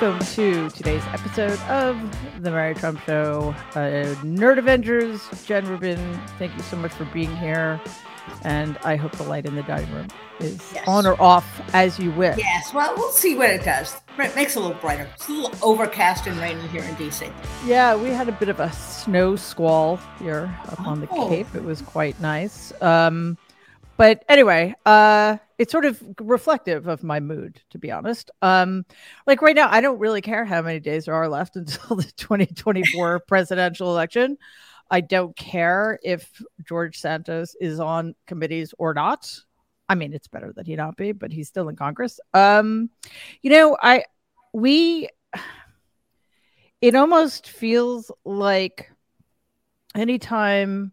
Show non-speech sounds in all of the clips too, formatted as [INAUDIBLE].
welcome to today's episode of the Mary Trump Show. Uh, Nerd Avengers, Jen Rubin, thank you so much for being here. And I hope the light in the dining room is Yes. on or off as you wish. Yes, well, we'll see what it does. It makes it a little brighter. It's a little overcast and rainy here in DC. Yeah, we had a bit of a snow squall here up on the Oh. Cape. It was quite nice. Um, but anyway, uh, it's sort of reflective of my mood, to be honest. Um, like right now, I don't really care how many days there are left [LAUGHS] until the 2024 [LAUGHS] presidential election. I don't care if George Santos is on committees or not. I mean, it's better that he not be, but he's still in Congress. Um, you know, I we [SIGHS] it almost feels like anytime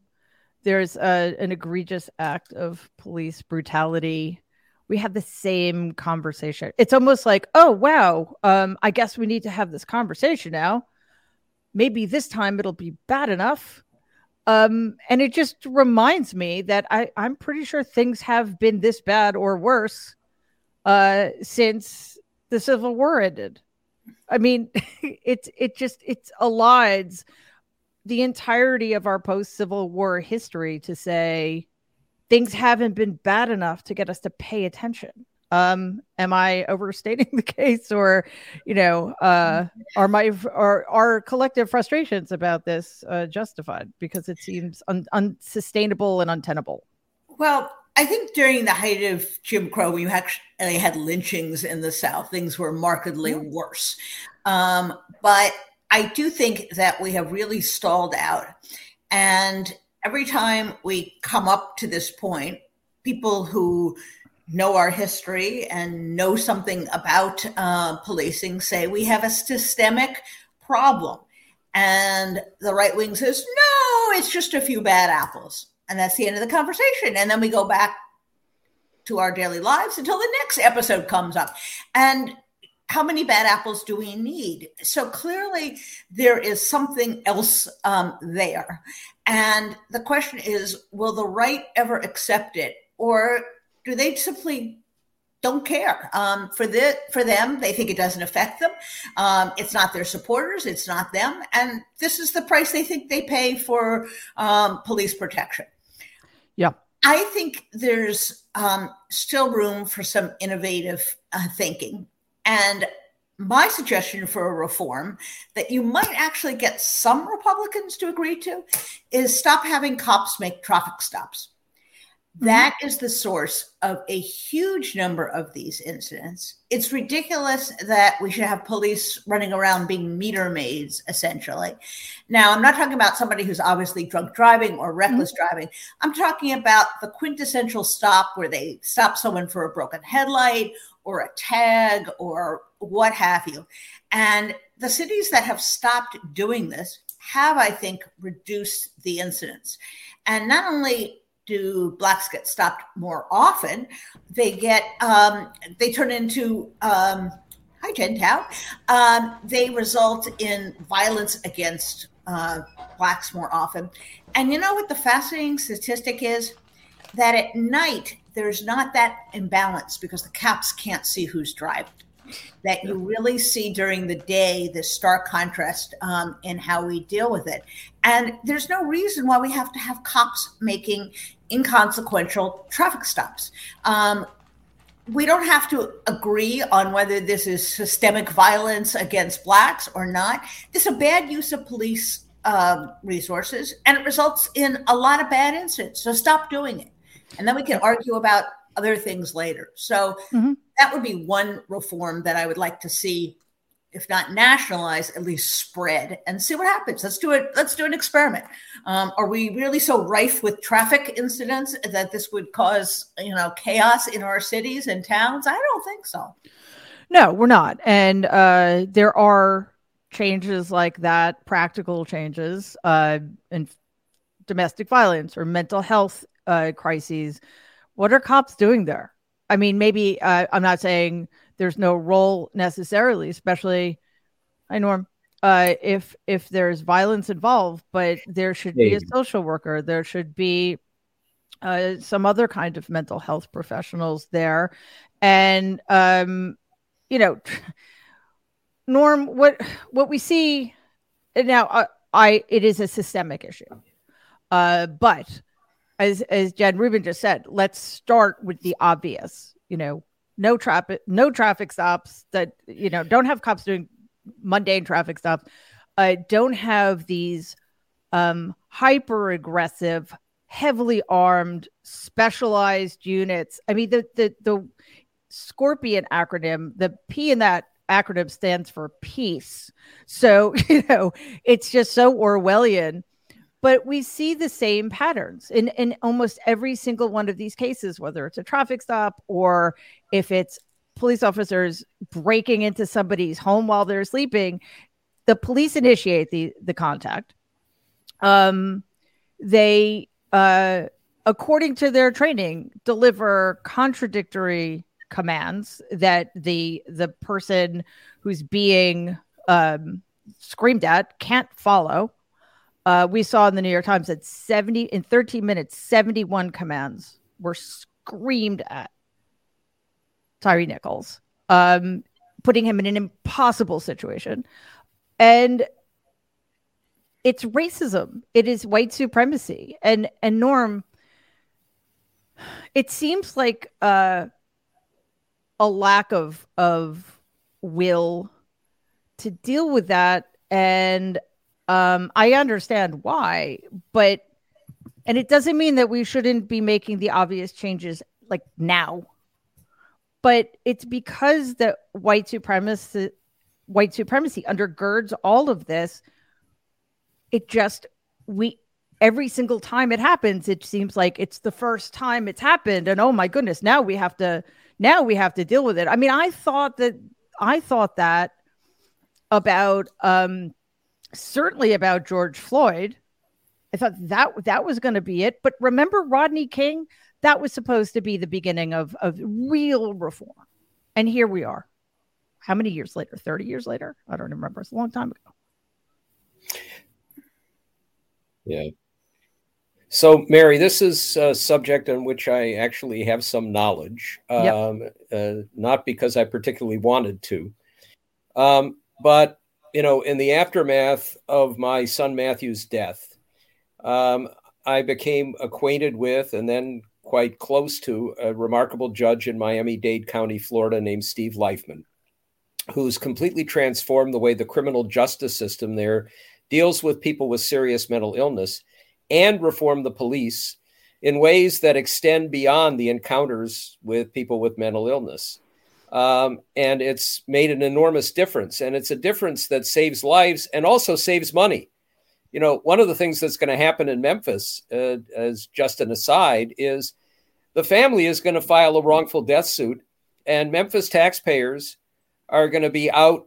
there's a, an egregious act of police brutality. We have the same conversation. It's almost like oh wow um i guess we need to have this conversation now. Maybe this time it'll be bad enough. Um and it just reminds me that i i'm pretty sure things have been this bad or worse uh since the civil war ended. I mean, [LAUGHS] it's it just it's aligns the entirety of our post Civil War history to say things haven't been bad enough to get us to pay attention. Um, am I overstating [LAUGHS] the case, or you know, uh, are my are our collective frustrations about this uh, justified because it seems un- unsustainable and untenable? Well, I think during the height of Jim Crow, when you actually had lynchings in the South, things were markedly worse. Um, but I do think that we have really stalled out. And every time we come up to this point, people who know our history and know something about uh, policing say we have a systemic problem. And the right wing says, no, it's just a few bad apples. And that's the end of the conversation. And then we go back to our daily lives until the next episode comes up. And how many bad apples do we need? So clearly, there is something else um, there. And the question is will the right ever accept it? Or do they simply don't care um, for the for them they think it doesn't affect them um, it's not their supporters it's not them and this is the price they think they pay for um, police protection Yeah. I think there's um, still room for some innovative uh, thinking. And my suggestion for a reform that you might actually get some Republicans to agree to is stop having cops make traffic stops. Mm-hmm. That is the source of a huge number of these incidents. It's ridiculous that we should have police running around being meter maids, essentially. Now, I'm not talking about somebody who's obviously drunk driving or mm-hmm. reckless driving. I'm talking about the quintessential stop where they stop someone for a broken headlight or a tag or what have you. And the cities that have stopped doing this have, I think, reduced the incidents. And not only do blacks get stopped more often, they get um, they turn into um, hi Tao. Um, they result in violence against uh, blacks more often. And you know what the fascinating statistic is? That at night there's not that imbalance because the cops can't see who's driving. That you really see during the day the stark contrast um, in how we deal with it. And there's no reason why we have to have cops making inconsequential traffic stops. Um, we don't have to agree on whether this is systemic violence against blacks or not. This is a bad use of police um, resources, and it results in a lot of bad incidents. So stop doing it, and then we can argue about other things later. So Mhm. that would be one reform that I would like to see, if not nationalize, at least spread, and see what happens. Let's do it. Let's do an experiment. Um, are we really so rife with traffic incidents that this would cause you know chaos in our cities and towns? I don't think so. No, we're not. And uh, there are changes like that, practical changes uh, in domestic violence or mental health uh, crises. What are cops doing there? I mean, maybe uh, I'm not saying there's no role necessarily, especially I Norm. Uh, if if there's violence involved, but there should be a social worker, there should be uh, some other kind of mental health professionals there, and um, you know, [SIGHS] Norm, what what we see now, uh, I it is a systemic issue, uh, but as as Jen Rubin just said, let's start with the obvious. You know, no traffic, no traffic stops that you know don't have cops doing mundane traffic stops. Uh, don't have these um, hyper aggressive, heavily armed, specialized units. I mean, the the the Scorpion acronym, the P in that acronym stands for peace. So [LAUGHS] you know, it's just so Orwellian but we see the same patterns in, in almost every single one of these cases, whether it's a traffic stop or if it's police officers breaking into somebody's home while they're sleeping. The police initiate the, the contact. Um, they, uh, according to their training, deliver contradictory commands that the the person who's being um, screamed at can't follow uh, we saw in the New York Times that 70 in 13 minutes, 71 commands were screamed at Tyre Nichols, um, putting him in an impossible situation. And it's racism. It is white supremacy. And and Norm, it seems like uh, a lack of of will to deal with that. And um, I understand why, but and it doesn't mean that we shouldn't be making the obvious changes like now. But it's because the white supremacy white supremacy undergirds all of this. It just we every single time it happens, it seems like it's the first time it's happened. And oh my goodness, now we have to now we have to deal with it. I mean, I thought that I thought that about um certainly about George Floyd. I thought that that was going to be it. But remember Rodney King? That was supposed to be the beginning of, of real reform. And here we are. How many years later? 30 years later? I don't remember. It's a long time ago. Yeah. So, Mary, this is a subject on which I actually have some knowledge, yep. um, uh, not because I particularly wanted to, um, but you know, in the aftermath of my son Matthew's death, um, I became acquainted with and then quite close to a remarkable judge in Miami Dade County, Florida, named Steve Leifman, who's completely transformed the way the criminal justice system there deals with people with serious mental illness and reform the police in ways that extend beyond the encounters with people with mental illness. Um, and it's made an enormous difference. And it's a difference that saves lives and also saves money. You know, one of the things that's going to happen in Memphis, uh, as just an aside, is the family is going to file a wrongful death suit, and Memphis taxpayers are going to be out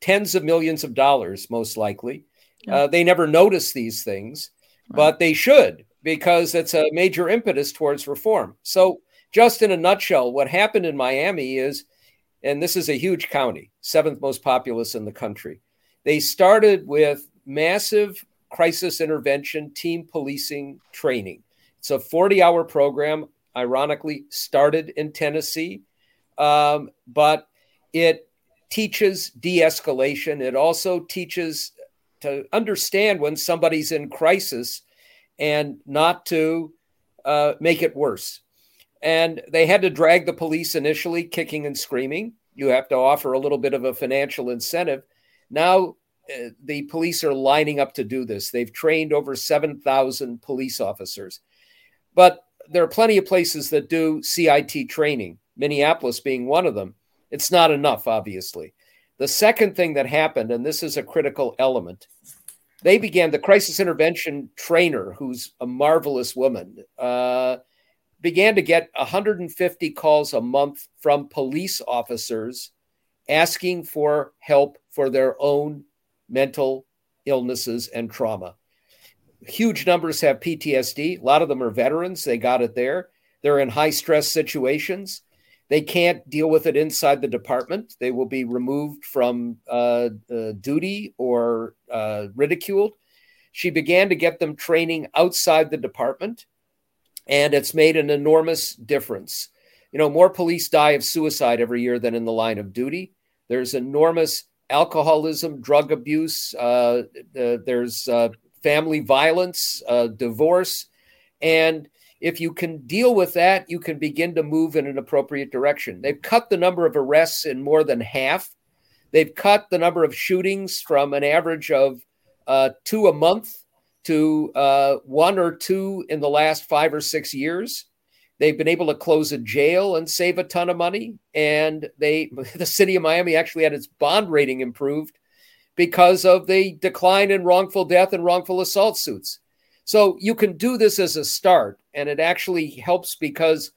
tens of millions of dollars, most likely. Uh, they never notice these things, but they should because it's a major impetus towards reform. So, just in a nutshell, what happened in Miami is and this is a huge county, seventh most populous in the country. They started with massive crisis intervention, team policing training. It's a 40 hour program, ironically, started in Tennessee, um, but it teaches de escalation. It also teaches to understand when somebody's in crisis and not to uh, make it worse and they had to drag the police initially, kicking and screaming. You have to offer a little bit of a financial incentive. Now uh, the police are lining up to do this. They've trained over 7,000 police officers. But there are plenty of places that do CIT training, Minneapolis being one of them. It's not enough, obviously. The second thing that happened, and this is a critical element, they began the crisis intervention trainer, who's a marvelous woman. Uh, began to get 150 calls a month from police officers asking for help for their own mental illnesses and trauma. Huge numbers have PTSD. A lot of them are veterans. They got it there. They're in high stress situations. They can't deal with it inside the department. They will be removed from uh, uh, duty or uh, ridiculed. She began to get them training outside the department and it's made an enormous difference. You know, more police die of suicide every year than in the line of duty. There's enormous alcoholism, drug abuse. Uh, there's uh, family violence, uh, divorce, and if you can deal with that, you can begin to move in an appropriate direction. They've cut the number of arrests in more than half. They've cut the number of shootings from an average of uh, two a month to uh, one or two in the last five or six years. They've been able to close a jail and save a ton of money. And they, [LAUGHS] the city of Miami actually had its bond rating improved because of the decline in wrongful death and wrongful assault suits. So you can do this as a start, and it actually helps because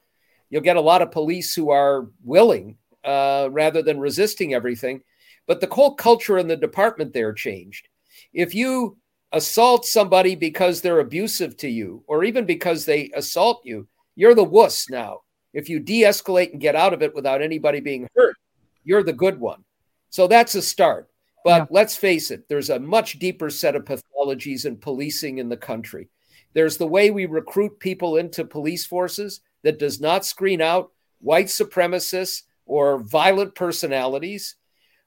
you'll get a lot of police who are willing uh, rather than resisting everything. But the whole culture in the department there changed. If you assault somebody because they're abusive to you, or even because they assault you, you're the wuss now. If you de escalate and get out of it without anybody being hurt, you're the good one. So that's a start. But yeah. let's face it, there's a much deeper set of pathologies in policing in the country. There's the way we recruit people into police forces that does not screen out white supremacists or violent personalities.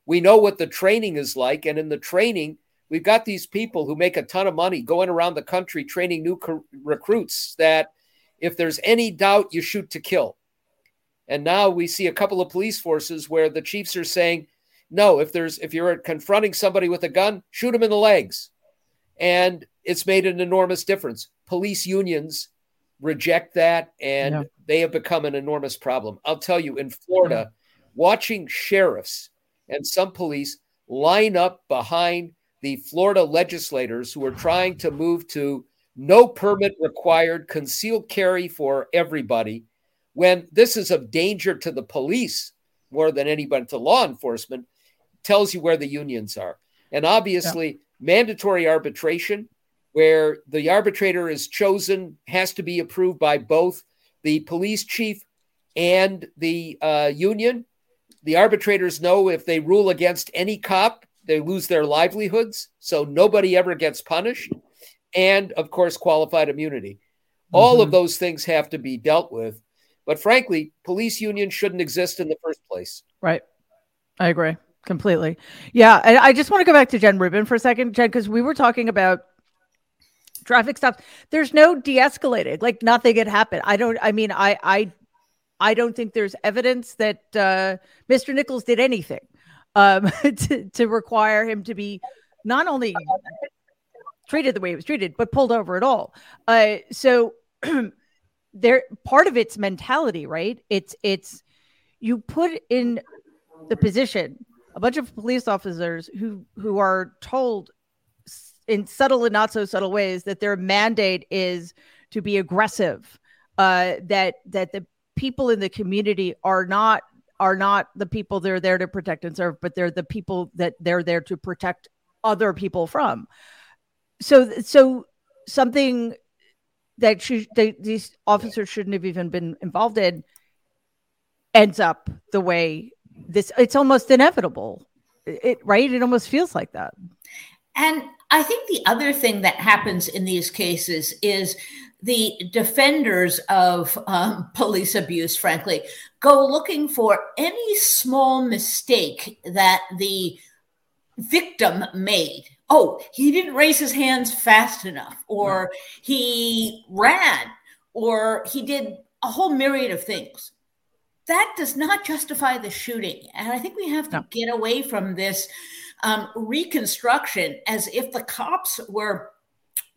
We know what the training is like. And in the training, we've got these people who make a ton of money going around the country training new co- recruits that if there's any doubt, you shoot to kill. And now we see a couple of police forces where the chiefs are saying, no, if there's if you're confronting somebody with a gun, shoot them in the legs. And it's made an enormous difference. Police unions reject that and yeah. they have become an enormous problem. I'll tell you in Florida, watching sheriffs and some police line up behind the Florida legislators who are trying to move to no permit required concealed carry for everybody when this is of danger to the police more than anybody to law enforcement tells you where the unions are. And obviously, yeah. mandatory arbitration, where the arbitrator is chosen, has to be approved by both the police chief and the uh, union. The arbitrators know if they rule against any cop, they lose their livelihoods. So nobody ever gets punished. And of course, qualified immunity. Mm-hmm. All of mm-hmm. those things have to be dealt with. But frankly, police unions shouldn't exist in the first place. Right. I agree completely. Yeah, and I just want to go back to Jen Rubin for a second, Jen, because we were talking about traffic stops. There's no de-escalating, like nothing had happened. I don't. I mean, I I I don't think there's evidence that uh, Mr. Nichols did anything um, [LAUGHS] to to require him to be not only treated the way he was treated, but pulled over at all. Uh, so [CLEARS THROAT] there, part of its mentality, right? It's it's you put in the position a bunch of police officers who who are told in subtle and not so subtle ways that their mandate is to be aggressive uh, that that the people in the community are not are not the people they're there to protect and serve but they're the people that they're there to protect other people from. So so something that should, they, these officers shouldn't have even been involved in ends up the way this it's almost inevitable. It right? It almost feels like that. And i think the other thing that happens in these cases is the defenders of um, [LAUGHS] police abuse frankly go looking for any small mistake that the victim made oh he didn't raise his hands fast enough or he ran or he did a whole myriad of things that does not justify the shooting. And I think we have to no. get away from this um, reconstruction as if the cops were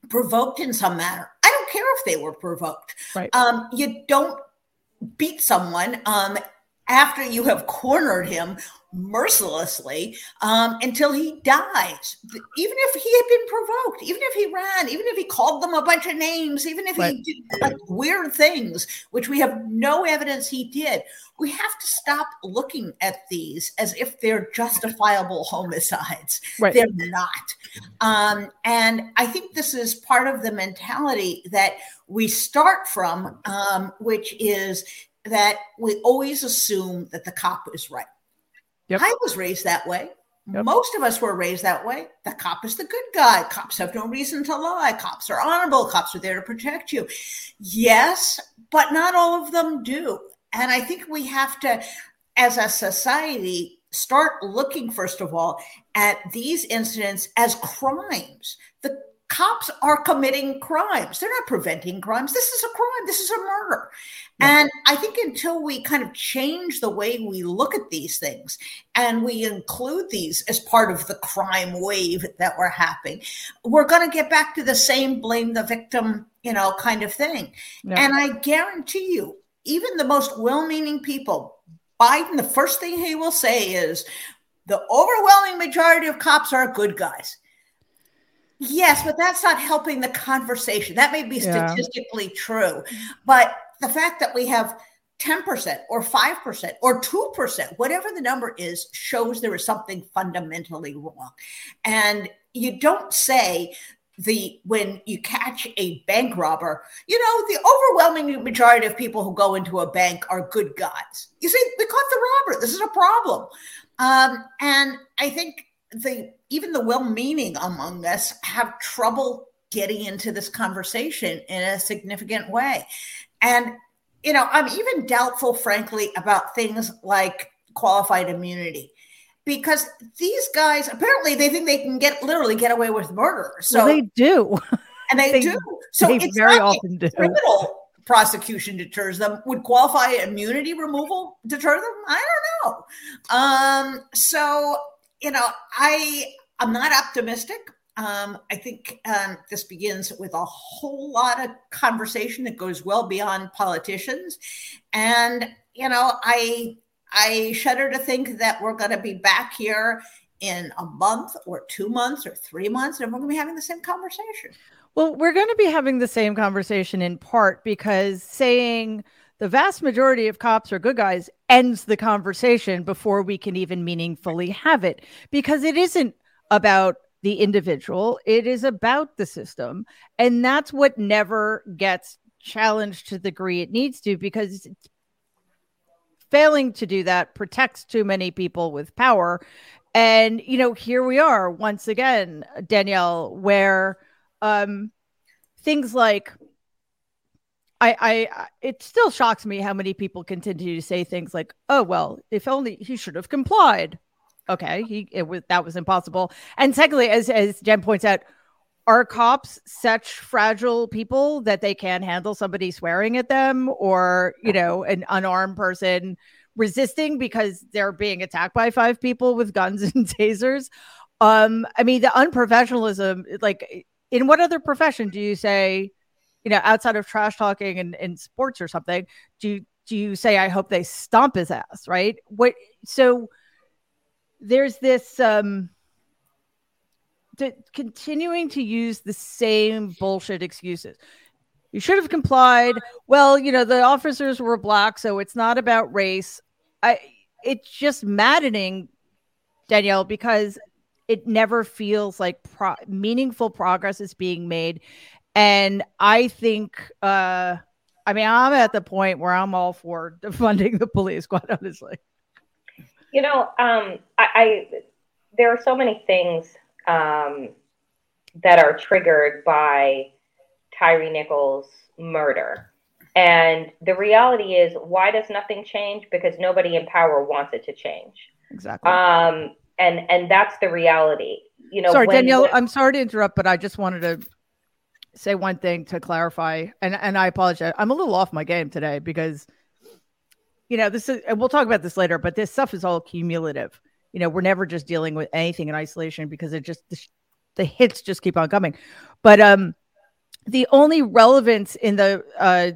provoked in some manner. Care if they were provoked. Right. Um, you don't beat someone um, after you have cornered him mercilessly um, until he dies. Even if he had been provoked, even if he ran, even if he called them a bunch of names, even if right. he did like weird things, which we have no evidence he did, we have to stop looking at these as if they're justifiable homicides. Right. They're not. Um, and I think this is part of the mentality that we start from, um, which is that we always assume that the cop is right. Yep. I was raised that way. Yep. Most of us were raised that way. The cop is the good guy. Cops have no reason to lie. Cops are honorable. Cops are there to protect you. Yes, but not all of them do. And I think we have to, as a society, start looking, first of all, at these incidents as crimes. The cops are committing crimes. They're not preventing crimes. This is a crime. This is a murder. Yeah. And I think until we kind of change the way we look at these things and we include these as part of the crime wave that we're having, we're going to get back to the same blame the victim, you know, kind of thing. Yeah. And I guarantee you, even the most well meaning people, Biden, the first thing he will say is the overwhelming majority of cops are good guys. Yes, but that's not helping the conversation. That may be statistically yeah. true. But the fact that we have 10% or 5% or 2%, whatever the number is, shows there is something fundamentally wrong. And you don't say the when you catch a bank robber, you know, the overwhelming majority of people who go into a bank are good guys. You see, we caught the robber. This is a problem. Um, and I think the even the well-meaning among us have trouble getting into this conversation in a significant way. And you know, I'm even doubtful, frankly, about things like qualified immunity because these guys apparently they think they can get literally get away with murder. So well, they do, and they, [LAUGHS] they do. So they it's very often do. Criminal prosecution deters them. Would qualified immunity removal deter them? I don't know. Um, so you know, I I'm not optimistic. Um, I think um, this begins with a whole lot of conversation that goes well beyond politicians, and you know, I I shudder to think that we're going to be back here in a month or two months or three months, and we're going to be having the same conversation. Well, we're going to be having the same conversation in part because saying the vast majority of cops are good guys ends the conversation before we can even meaningfully have it because it isn't about the individual, it is about the system. And that's what never gets challenged to the degree it needs to because failing to do that protects too many people with power. And, you know, here we are once again, Danielle, where um, things like I, I, it still shocks me how many people continue to say things like, "Oh well, if only he should have complied." Okay, he it was that was impossible. And secondly, as as Jen points out, are cops such fragile people that they can't handle somebody swearing at them or you know an unarmed person resisting because they're being attacked by five people with guns [LAUGHS] and tasers? Um i mean the unprofessionalism like in what other profession do you say you know outside of trash talking and in sports or something do you do you say i hope they stomp his ass right? What so there's this um continuing to use the same bullshit excuses. You should have complied. Well, you know, the officers were black, so it's not about race. I it's just maddening, Danielle, because it never feels like pro- meaningful progress is being made. And I think uh I mean, I'm at the point where I'm all for defunding the police, quite honestly. You know, um, I, I there are so many things um, that are triggered by Tyre Nichols' murder. And the reality is, why does nothing change? Because nobody in power wants it to change. Exactly. Um, and and that's the reality. You know. Sorry, when, Danielle. When, I'm sorry to interrupt, but I just wanted to say one thing to clarify, and and I apologize. I'm a little off my game today because, you know, this is, and we'll talk about this later. But this stuff is all cumulative you know we're never just dealing with anything in isolation because it just the, the hits just keep on coming. But um the only relevance in the uh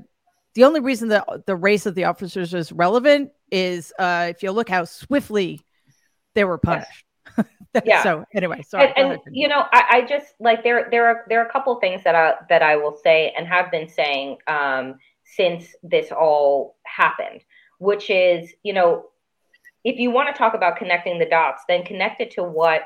the only reason that the race of the officers is relevant is uh if you look how swiftly they were punished. Yes. [LAUGHS] yeah. So anyway sorry and, and you know I, I, just like there there are there are a couple things that i that i will say and have been saying um since this all happened which is you know if you want to talk about connecting the dots, then connect it to what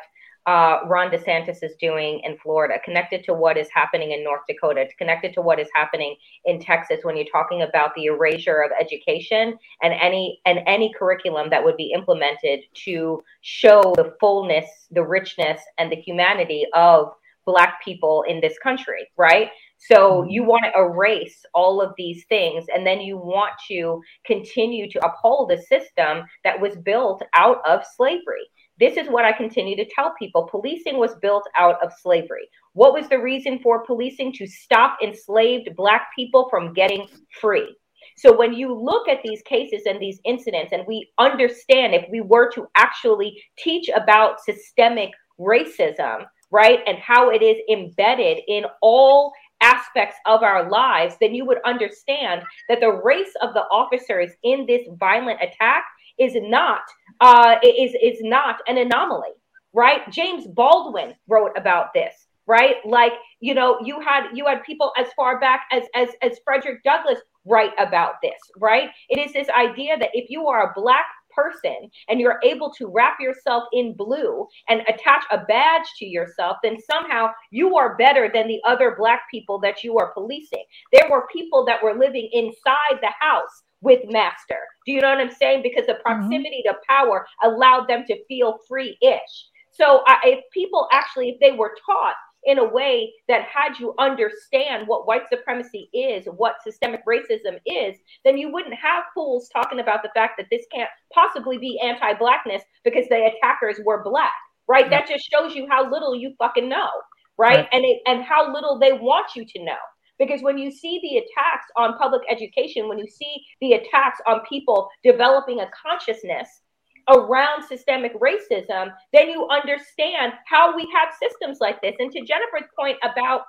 uh, Ron DeSantis is doing in Florida, connected to what is happening in North Dakota, connected to what is happening in Texas when you're talking about the erasure of education and any and any curriculum that would be implemented to show the fullness, the richness, and the humanity of black people in this country, right? So mm-hmm. you want to erase all of these things, and then you want to continue to uphold a system that was built out of slavery. This is what I continue to tell people. Policing was built out of slavery. What was the reason for policing? To stop enslaved Black people from getting free. So when you look at these cases and these incidents, and we understand if we were to actually teach about systemic racism, right, and how it is embedded in all aspects of our lives, then you would understand that the race of the officers in this violent attack is not uh, is is not an anomaly, right? James Baldwin wrote about this, right? Like you know, you had you had people as far back as as as Frederick Douglass write about this, right? It is this idea that if you are a black person and you're able to wrap yourself in blue and attach a badge to yourself, then somehow you are better than the other black people that you are policing. There were people that were living inside the house with master. Do you know what I'm saying? Because the mm-hmm. proximity mm-hmm. to power allowed them to feel free ish. So uh, if people actually, if they were taught in a way that had you understand what white supremacy is, what systemic racism is, then you wouldn't have fools talking about the fact that this can't possibly be anti blackness because the attackers were black, right? Yeah. That just shows you how little you fucking know, right? right. And, it, and how little they want you to know. Because when you see the attacks on public education, when you see the attacks on people developing a consciousness around systemic racism, then you understand how we have systems like this. And to Jennifer's point about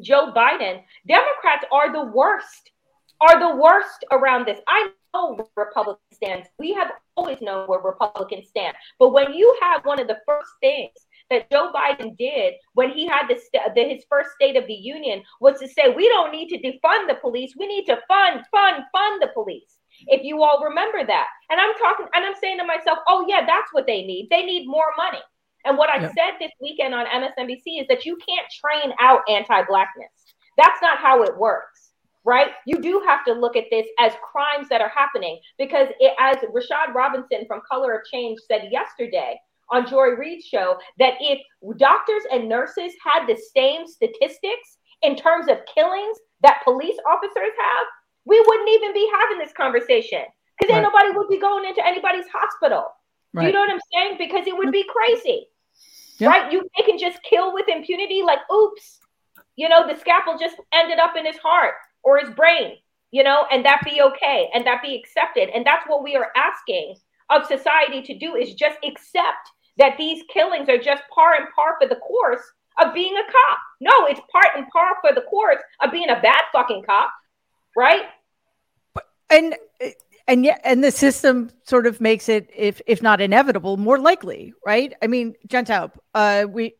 Joe Biden, Democrats are the worst, are the worst around this. I know where Republicans stand. We have always known where Republicans stand. But when you have one of the first things that Joe Biden did when he had the, the, his first State of the Union was to say, we don't need to defund the police. We need to fund, fund, fund the police if you all remember that. And I'm talking and I'm saying to myself, oh, yeah, that's what they need. They need more money. And what I yeah. said this weekend on MSNBC is that you can't train out anti Blackness. That's not how it works, right? You do have to look at this as crimes that are happening because, it, as Rashad Robinson from Color of Change said yesterday on Joy Reid's show, that if doctors and nurses had the same statistics in terms of killings that police officers have, we wouldn't even be having this conversation because right. then nobody would be going into anybody's hospital. Right. You know what I'm saying? Because it would be crazy, right? You they can just kill with impunity, like oops, you know, the scalpel just ended up in his heart or his brain, you know, and that be okay and that be accepted. And that's what we are asking of society to do is just accept that these killings are just par and par for the course of being a cop. No, it's part and par for the course of being a bad fucking cop, right? And and yet and the system sort of makes it if if not inevitable more likely right? I mean Jen Taub uh we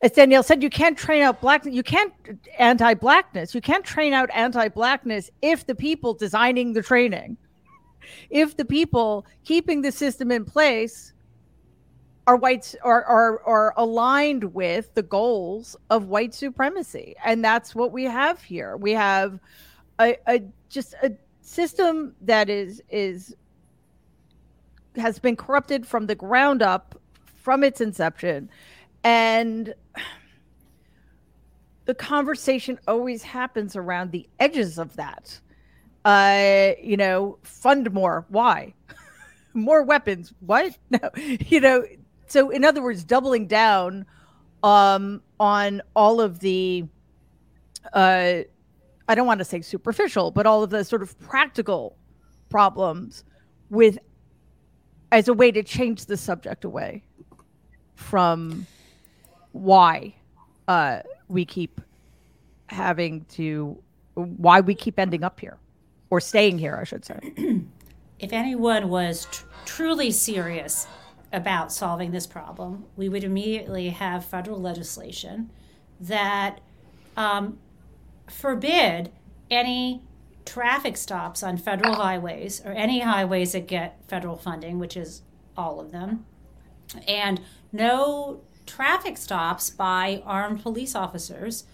as danielle said you can't train out black you can't anti-blackness. You can't train out anti-blackness if the people designing the training if the people keeping the system in place are whites are, are are aligned with the goals of white supremacy. And that's what we have here. We have a, a just a system that is is has been corrupted from the ground up from its inception. And the conversation always happens around the edges of that. Uh you know fund more. Why? [LAUGHS] More weapons. What? [LAUGHS] No. You know so in other words doubling down um on all of the uh I don't want to say superficial, but all of the sort of practical problems with as a way to change the subject away from why uh, we keep having to why we keep ending up here or staying here, I should say. [CLEARS THROAT] if anyone was tr- truly serious about solving this problem, we would immediately have federal legislation that um, forbid any traffic stops on federal highways or any highways that get federal funding, which is all of them, and no traffic stops by armed police officers.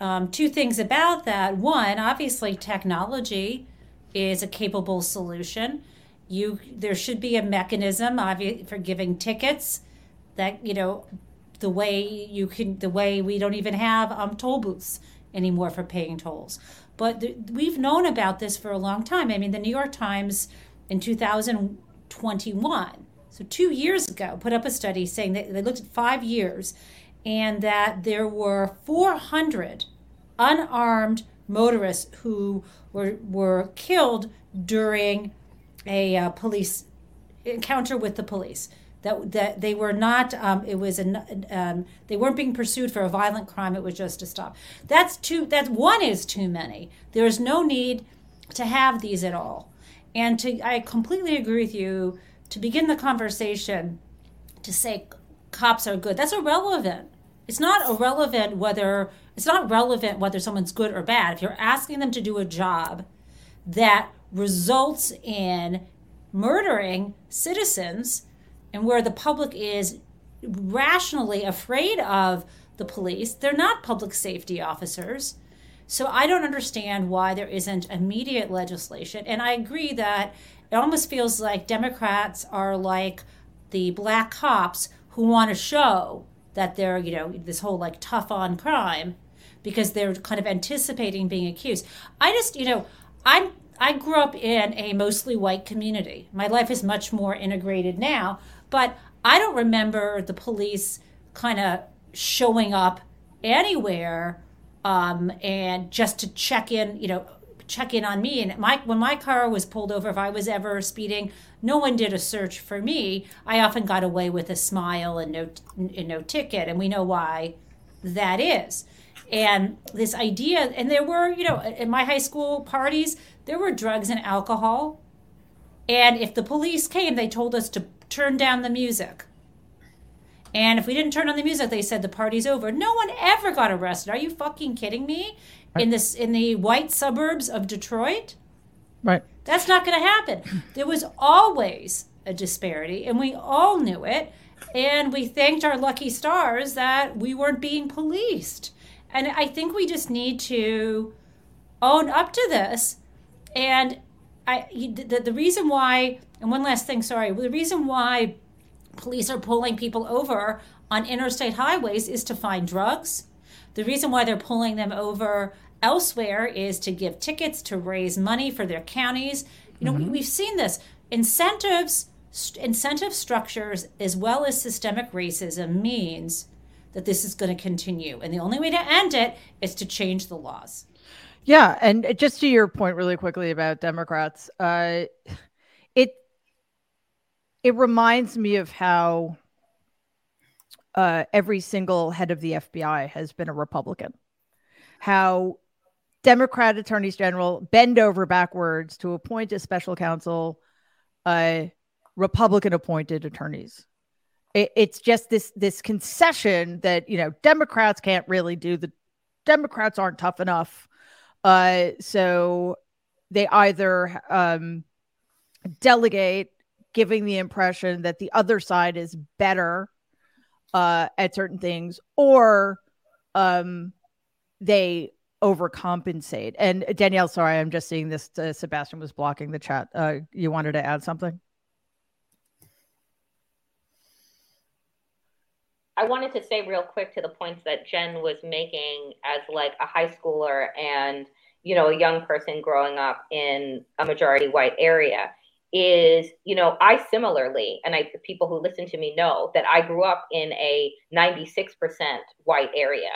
Um, two things about that. One, obviously, technology is a capable solution. You there should be a mechanism for giving tickets that you know the way you can the way we don't even have um, toll booths anymore for paying tolls. But th- we've known about this for a long time. I mean the new york times in 2021 so two years ago put up a study saying that they looked at five years and that there were 400 unarmed motorists who were were killed during a uh, police encounter with the police that that they were not um, it was an um, they weren't being pursued for a violent crime it was just a stop. That's two that one is too many. There is no need to have these at all. And to i completely agree with you to begin the conversation to say cops are good that's irrelevant. It's not irrelevant whether it's not relevant whether someone's good or bad. If you're asking them to do a job that results in murdering citizens and where the public is rationally afraid of the police, they're not public safety officers. So I don't understand why there isn't immediate legislation. And I agree that it almost feels like Democrats are like the black cops who want to show that they're, you know, this whole like tough on crime because they're kind of anticipating being accused. I just, you know, I'm I grew up in a mostly white community. My life is much more integrated now, but I don't remember the police kind of showing up anywhere um, and just to check in, you know, check in on me. And my when my car was pulled over, if I was ever speeding, no one did a search for me. I often got away with a smile and no and no ticket, and we know why that is. And this idea, and there were, you know, in my high school parties, there were drugs and alcohol. And if the police came, they told us to turn down the music. And if we didn't turn on the music, they said the party's over. No one ever got arrested. Are you fucking kidding me? In this in the white suburbs of Detroit? Right. That's not going to happen. There was always a disparity and we all knew it and we thanked our lucky stars that we weren't being policed. And I think we just need to own up to this and I the, the reason why and one last thing, sorry, the reason why police are pulling people over on interstate highways is to find drugs. The reason why they're pulling them over elsewhere is to give tickets to raise money for their counties. You know, mm-hmm. we, have seen this incentives, st- incentive structures, as well as systemic racism means that this is going to continue, and the only way to end it is to change the laws. Yeah, and just to your point, really quickly about Democrats, uh, it it reminds me of how uh, every single head of the FBI has been a Republican. How Democrat attorneys general bend over backwards to appoint a special counsel, uh, Republican appointed attorneys. It, it's just this this concession that you know Democrats can't really do the Democrats aren't tough enough uh, so they either um, delegate, giving the impression that the other side is better uh, at certain things, or um, they overcompensate. And Danielle, sorry, I'm just seeing this. Uh, Sebastian was blocking the chat. Uh, you wanted to add something? I wanted to say real quick to the points that Jen was making as like a high schooler and you know a young person growing up in a majority white area is you know I similarly and I the people who listen to me know that I grew up in a 96% white area.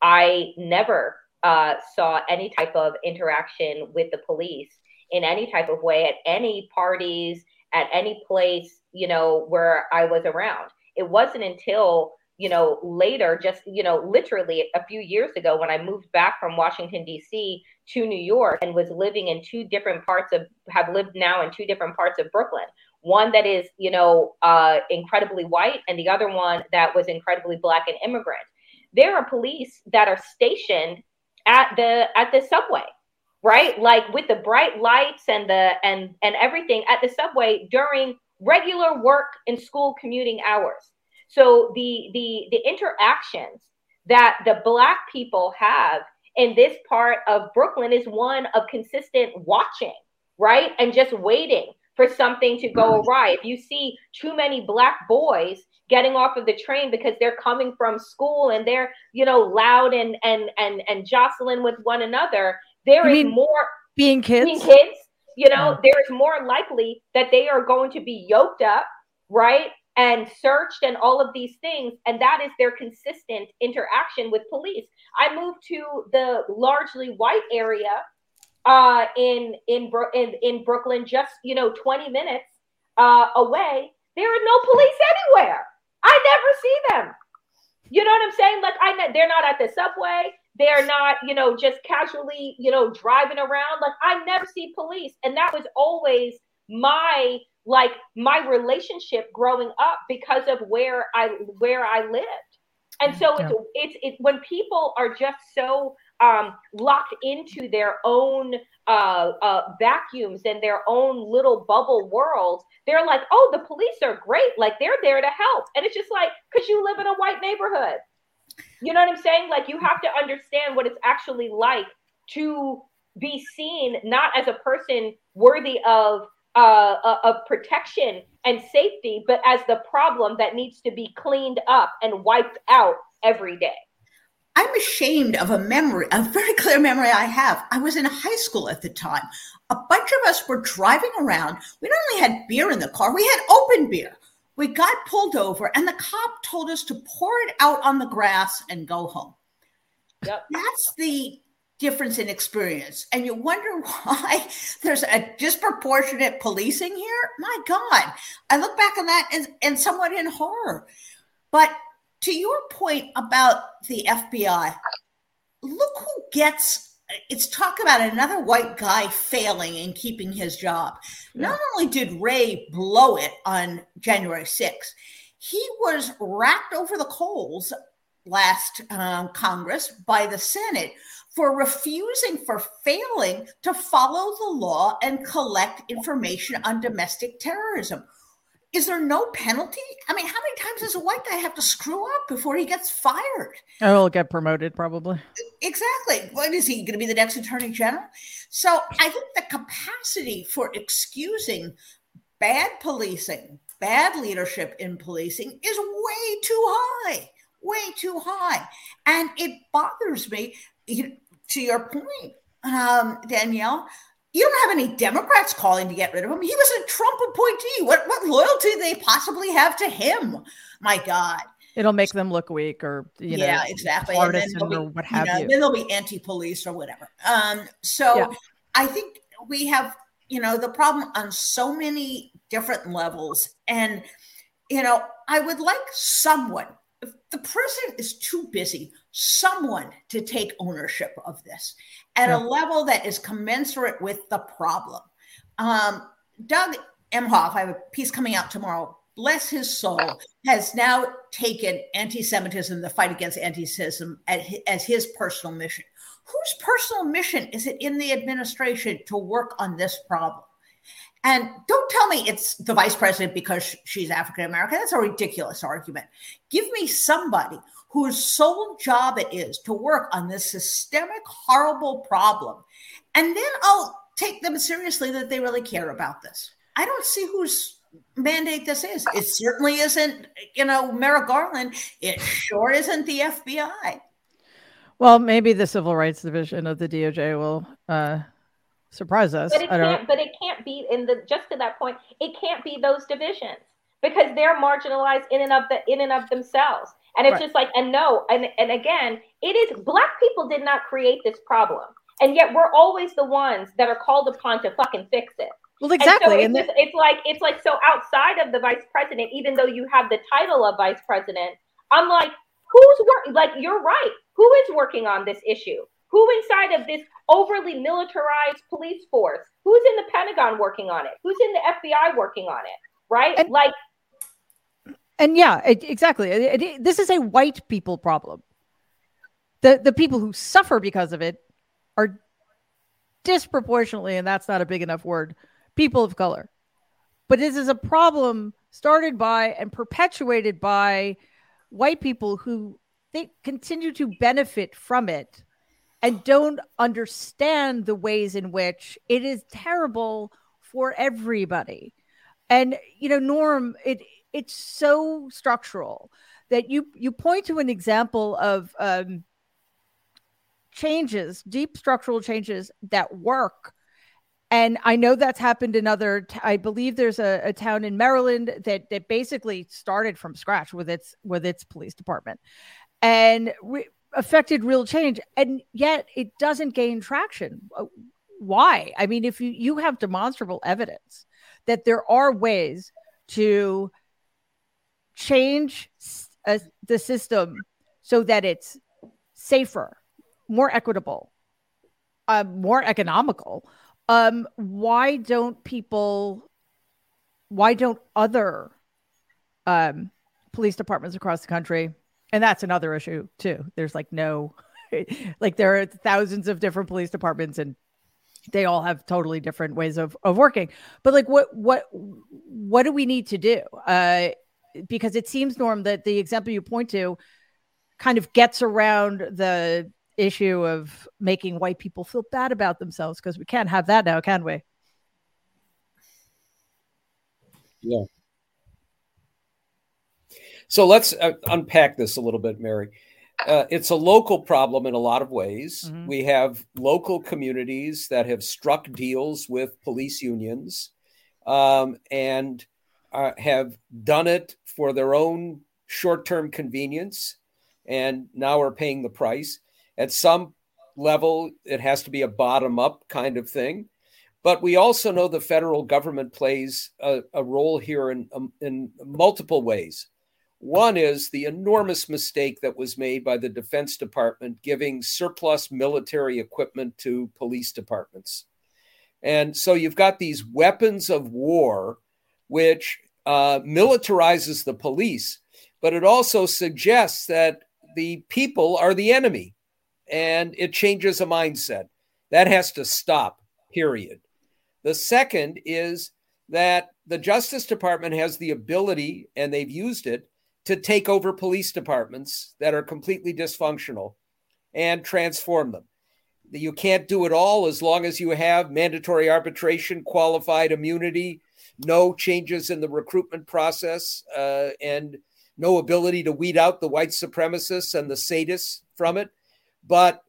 I never uh, saw any type of interaction with the police in any type of way at any parties at any place you know where I was around. It wasn't until you know, later, just, you know, literally a few years ago when I moved back from Washington, D.C. to New York and was living in two different parts of, have lived now in two different parts of Brooklyn. One that is, you know, uh, incredibly white and the other one that was incredibly black and immigrant. There are police that are stationed at the at the subway right like with the bright lights and the and and everything at the subway during regular work and school commuting hours so the the the interactions that the black people have in this part of Brooklyn is one of consistent watching, right? And just waiting for something to go awry. If you see too many black boys getting off of the train because they're coming from school and they're, you know, loud and and and and jostling with one another, there you is more being kids. Being kids, you know, yeah. there is more likely that they are going to be yoked up, right? And searched and all of these things. And that is their consistent interaction with police. I moved to the largely white area uh, in in in in Brooklyn, just you know, 20 minutes uh, away. There are no police anywhere. I never see them. You know what I'm saying? Like I, they're not at the subway. They're not, you know, just casually, you know, driving around. Like I never see police, and that was always my like my relationship growing up because of where I where I lived. And so yeah. it's it's it, when people are just so um, locked into their own uh, uh, vacuums and their own little bubble world, they're like, oh, the police are great. Like they're there to help. And it's just like, because you live in a white neighborhood. You know what I'm saying? Like you have to understand what it's actually like to be seen not as a person worthy of uh, of protection and safety, but as the problem that needs to be cleaned up and wiped out every day. I'm ashamed of a memory, a very clear memory I have. I was in high school at the time. A bunch of us were driving around. We not only had beer in the car, we had open beer. We got pulled over, and the cop told us to pour it out on the grass and go home. Yep. That's the difference in experience. And you wonder [LAUGHS] why there's a disproportionate policing here. My God, I look back on that and, and somewhat in horror. But to your point about the FBI, look who gets it's talk about another white guy failing in keeping his job. Not only did Wray blow it on January 6th, he was racked over the coals last um, Congress by the Senate for refusing, for failing to follow the law and collect information on domestic terrorism is there no penalty? I mean, how many times does a white guy have to screw up before he gets fired? Oh, he'll get promoted probably. Exactly. What is he going to be the next attorney general? So I think the capacity for excusing bad policing, bad leadership in policing is way too high, way too high. And it bothers me, to your point, um, Danielle, you don't have any Democrats calling to get rid of him. He was a Trump appointee. What what loyalty do they possibly have to him? My God. It'll make them look weak or you know, yeah, exactly. Partisan or what have you, know, you. Then they'll be anti-police or whatever. Um, so yeah. I think we have, you know, the problem on so many different levels. And, you know, I would like someone, the president is too busy, someone to take ownership of this at yeah. a level that is commensurate with the problem. Um, Doug Emhoff, I have a piece coming out tomorrow. Bless his soul, has now taken anti Semitism, the fight against anti Semitism, as his personal mission. Whose personal mission is it in the administration to work on this problem? And don't tell me it's the vice president because she's African American. That's a ridiculous argument. Give me somebody whose sole job it is to work on this systemic, horrible problem. And then I'll take them seriously that they really care about this. I don't see whose mandate this is. It certainly isn't, you know, Merrick Garland. It sure isn't the FBI. Well, maybe the Civil Rights Division of the DOJ will uh, surprise us. But it can't. But it can't be in the. Just to that point, it can't be those divisions because they're marginalized in and of the in and of themselves. And it's right. just like, and no, and and again, it is black people did not create this problem. And yet we're always the ones that are called upon to fucking fix it. Well, exactly. And so it's, just, it's like it's like so outside of the vice president, even though you have the title of vice president, I'm like, who's working? Like you're right. Who is working on this issue? Who inside of this overly militarized police force? Who's in the Pentagon working on it? Who's in the FBI working on it? Right? And, like and yeah, it, exactly. It, it, this is a white people problem. The the people who suffer because of it are disproportionately, and that's not a big enough word, people of color. But this is a problem started by and perpetuated by white people who they continue to benefit from it and don't understand the ways in which it is terrible for everybody. And you know, Norm, it it's so structural that you you point to an example of um, changes, deep structural changes that work. And I know that's happened in other. T- I believe there's a, a town in Maryland that that basically started from scratch with its with its police department, and re- affected real change. And yet it doesn't gain traction. Uh, why? I mean, if you you have demonstrable evidence that there are ways to change uh, the system so that it's safer, more equitable, uh, more economical. Um, why don't people? Why don't other um, police departments across the country? And that's another issue too. There's like no, [LAUGHS] like there are thousands of different police departments, and they all have totally different ways of, of working. But like what what what do we need to do? Uh because it seems norm that the example you point to kind of gets around the issue of making white people feel bad about themselves because we can't have that now can we? Yeah so let's uh, unpack this a little bit mary uh, it's a local problem in a lot of ways. Mm-hmm. We have local communities that have struck deals with police unions um, and uh, have done it for their own short term convenience and now are paying the price. At some level, it has to be a bottom up kind of thing. But we also know the federal government plays a, a role here in, um, in multiple ways. One is the enormous mistake that was made by the Defense Department giving surplus military equipment to police departments. And so you've got these weapons of war, which uh, militarizes the police, but it also suggests that the people are the enemy and it changes a mindset. That has to stop, period. The second is that the Justice Department has the ability, and they've used it, to take over police departments that are completely dysfunctional and transform them. You can't do it all as long as you have mandatory arbitration, qualified immunity, no changes in the recruitment process, uh, and no ability to weed out the white supremacists and the sadists from it. But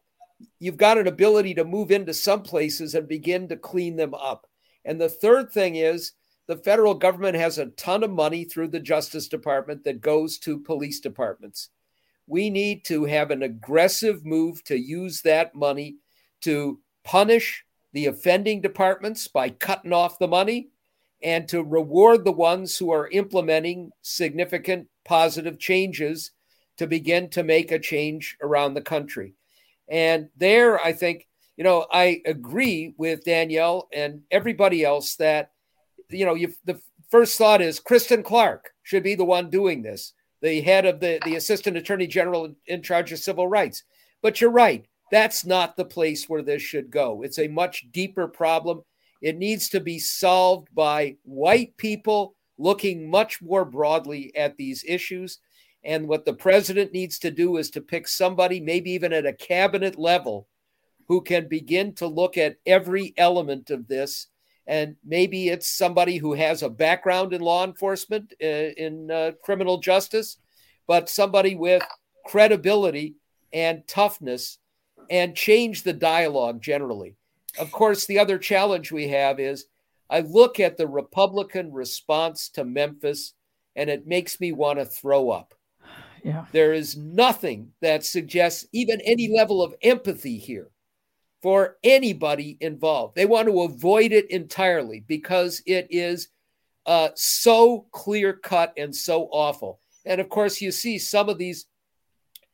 you've got an ability to move into some places and begin to clean them up. And the third thing is the federal government has a ton of money through the Justice Department that goes to police departments. We need to have an aggressive move to use that money to punish the offending departments by cutting off the money and to reward the ones who are implementing significant positive changes to begin to make a change around the country. And there, I think, you know, I agree with Danielle and everybody else that you know, you, the first thought is Kristen Clarke should be the one doing this, the head of the, the assistant attorney general in charge of civil rights. But you're right. That's not the place where this should go. It's a much deeper problem. It needs to be solved by white people looking much more broadly at these issues. And what the president needs to do is to pick somebody, maybe even at a cabinet level, who can begin to look at every element of this and maybe it's somebody who has a background in law enforcement uh, in uh, criminal justice but somebody with credibility and toughness and change the dialogue generally. Of course the other challenge we have is i look at the republican response to memphis and it makes me want to throw up. Yeah. There is nothing that suggests even any level of empathy here for anybody involved. They want to avoid it entirely because it is uh, so clear cut and so awful. And of course, you see some of these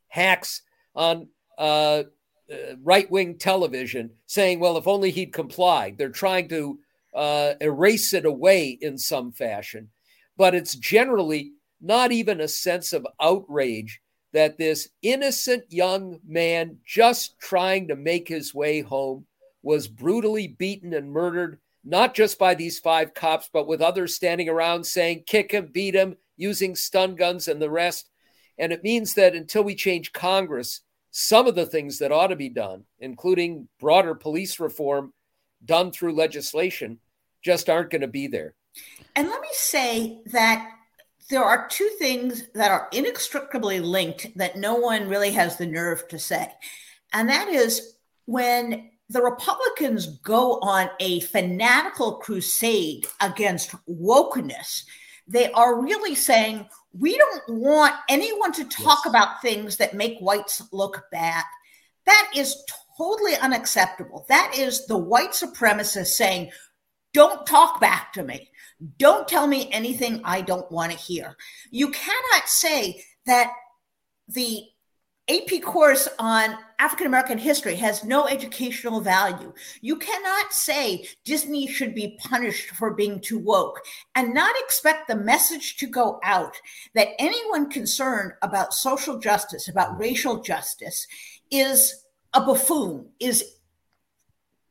hacks on uh, uh, right wing television saying, well, if only he'd complied. They're trying to uh, erase it away in some fashion. But it's generally not even a sense of outrage that this innocent young man just trying to make his way home was brutally beaten and murdered, not just by these five cops, but with others standing around saying, kick him, beat him, using stun guns and the rest. And it means that until we change Congress, some of the things that ought to be done, including broader police reform done through legislation, just aren't going to be there. And let me say that there are two things that are inextricably linked that no one really has the nerve to say. And that is when the Republicans go on a fanatical crusade against wokeness, they are really saying, we don't want anyone to talk yes. about things that make whites look bad. That is totally unacceptable. That is the white supremacist saying, don't talk back to me. Don't tell me anything I don't want to hear. You cannot say that the AP course on African American history has no educational value. You cannot say Disney should be punished for being too woke and not expect the message to go out that anyone concerned about social justice, about racial justice, is a buffoon, is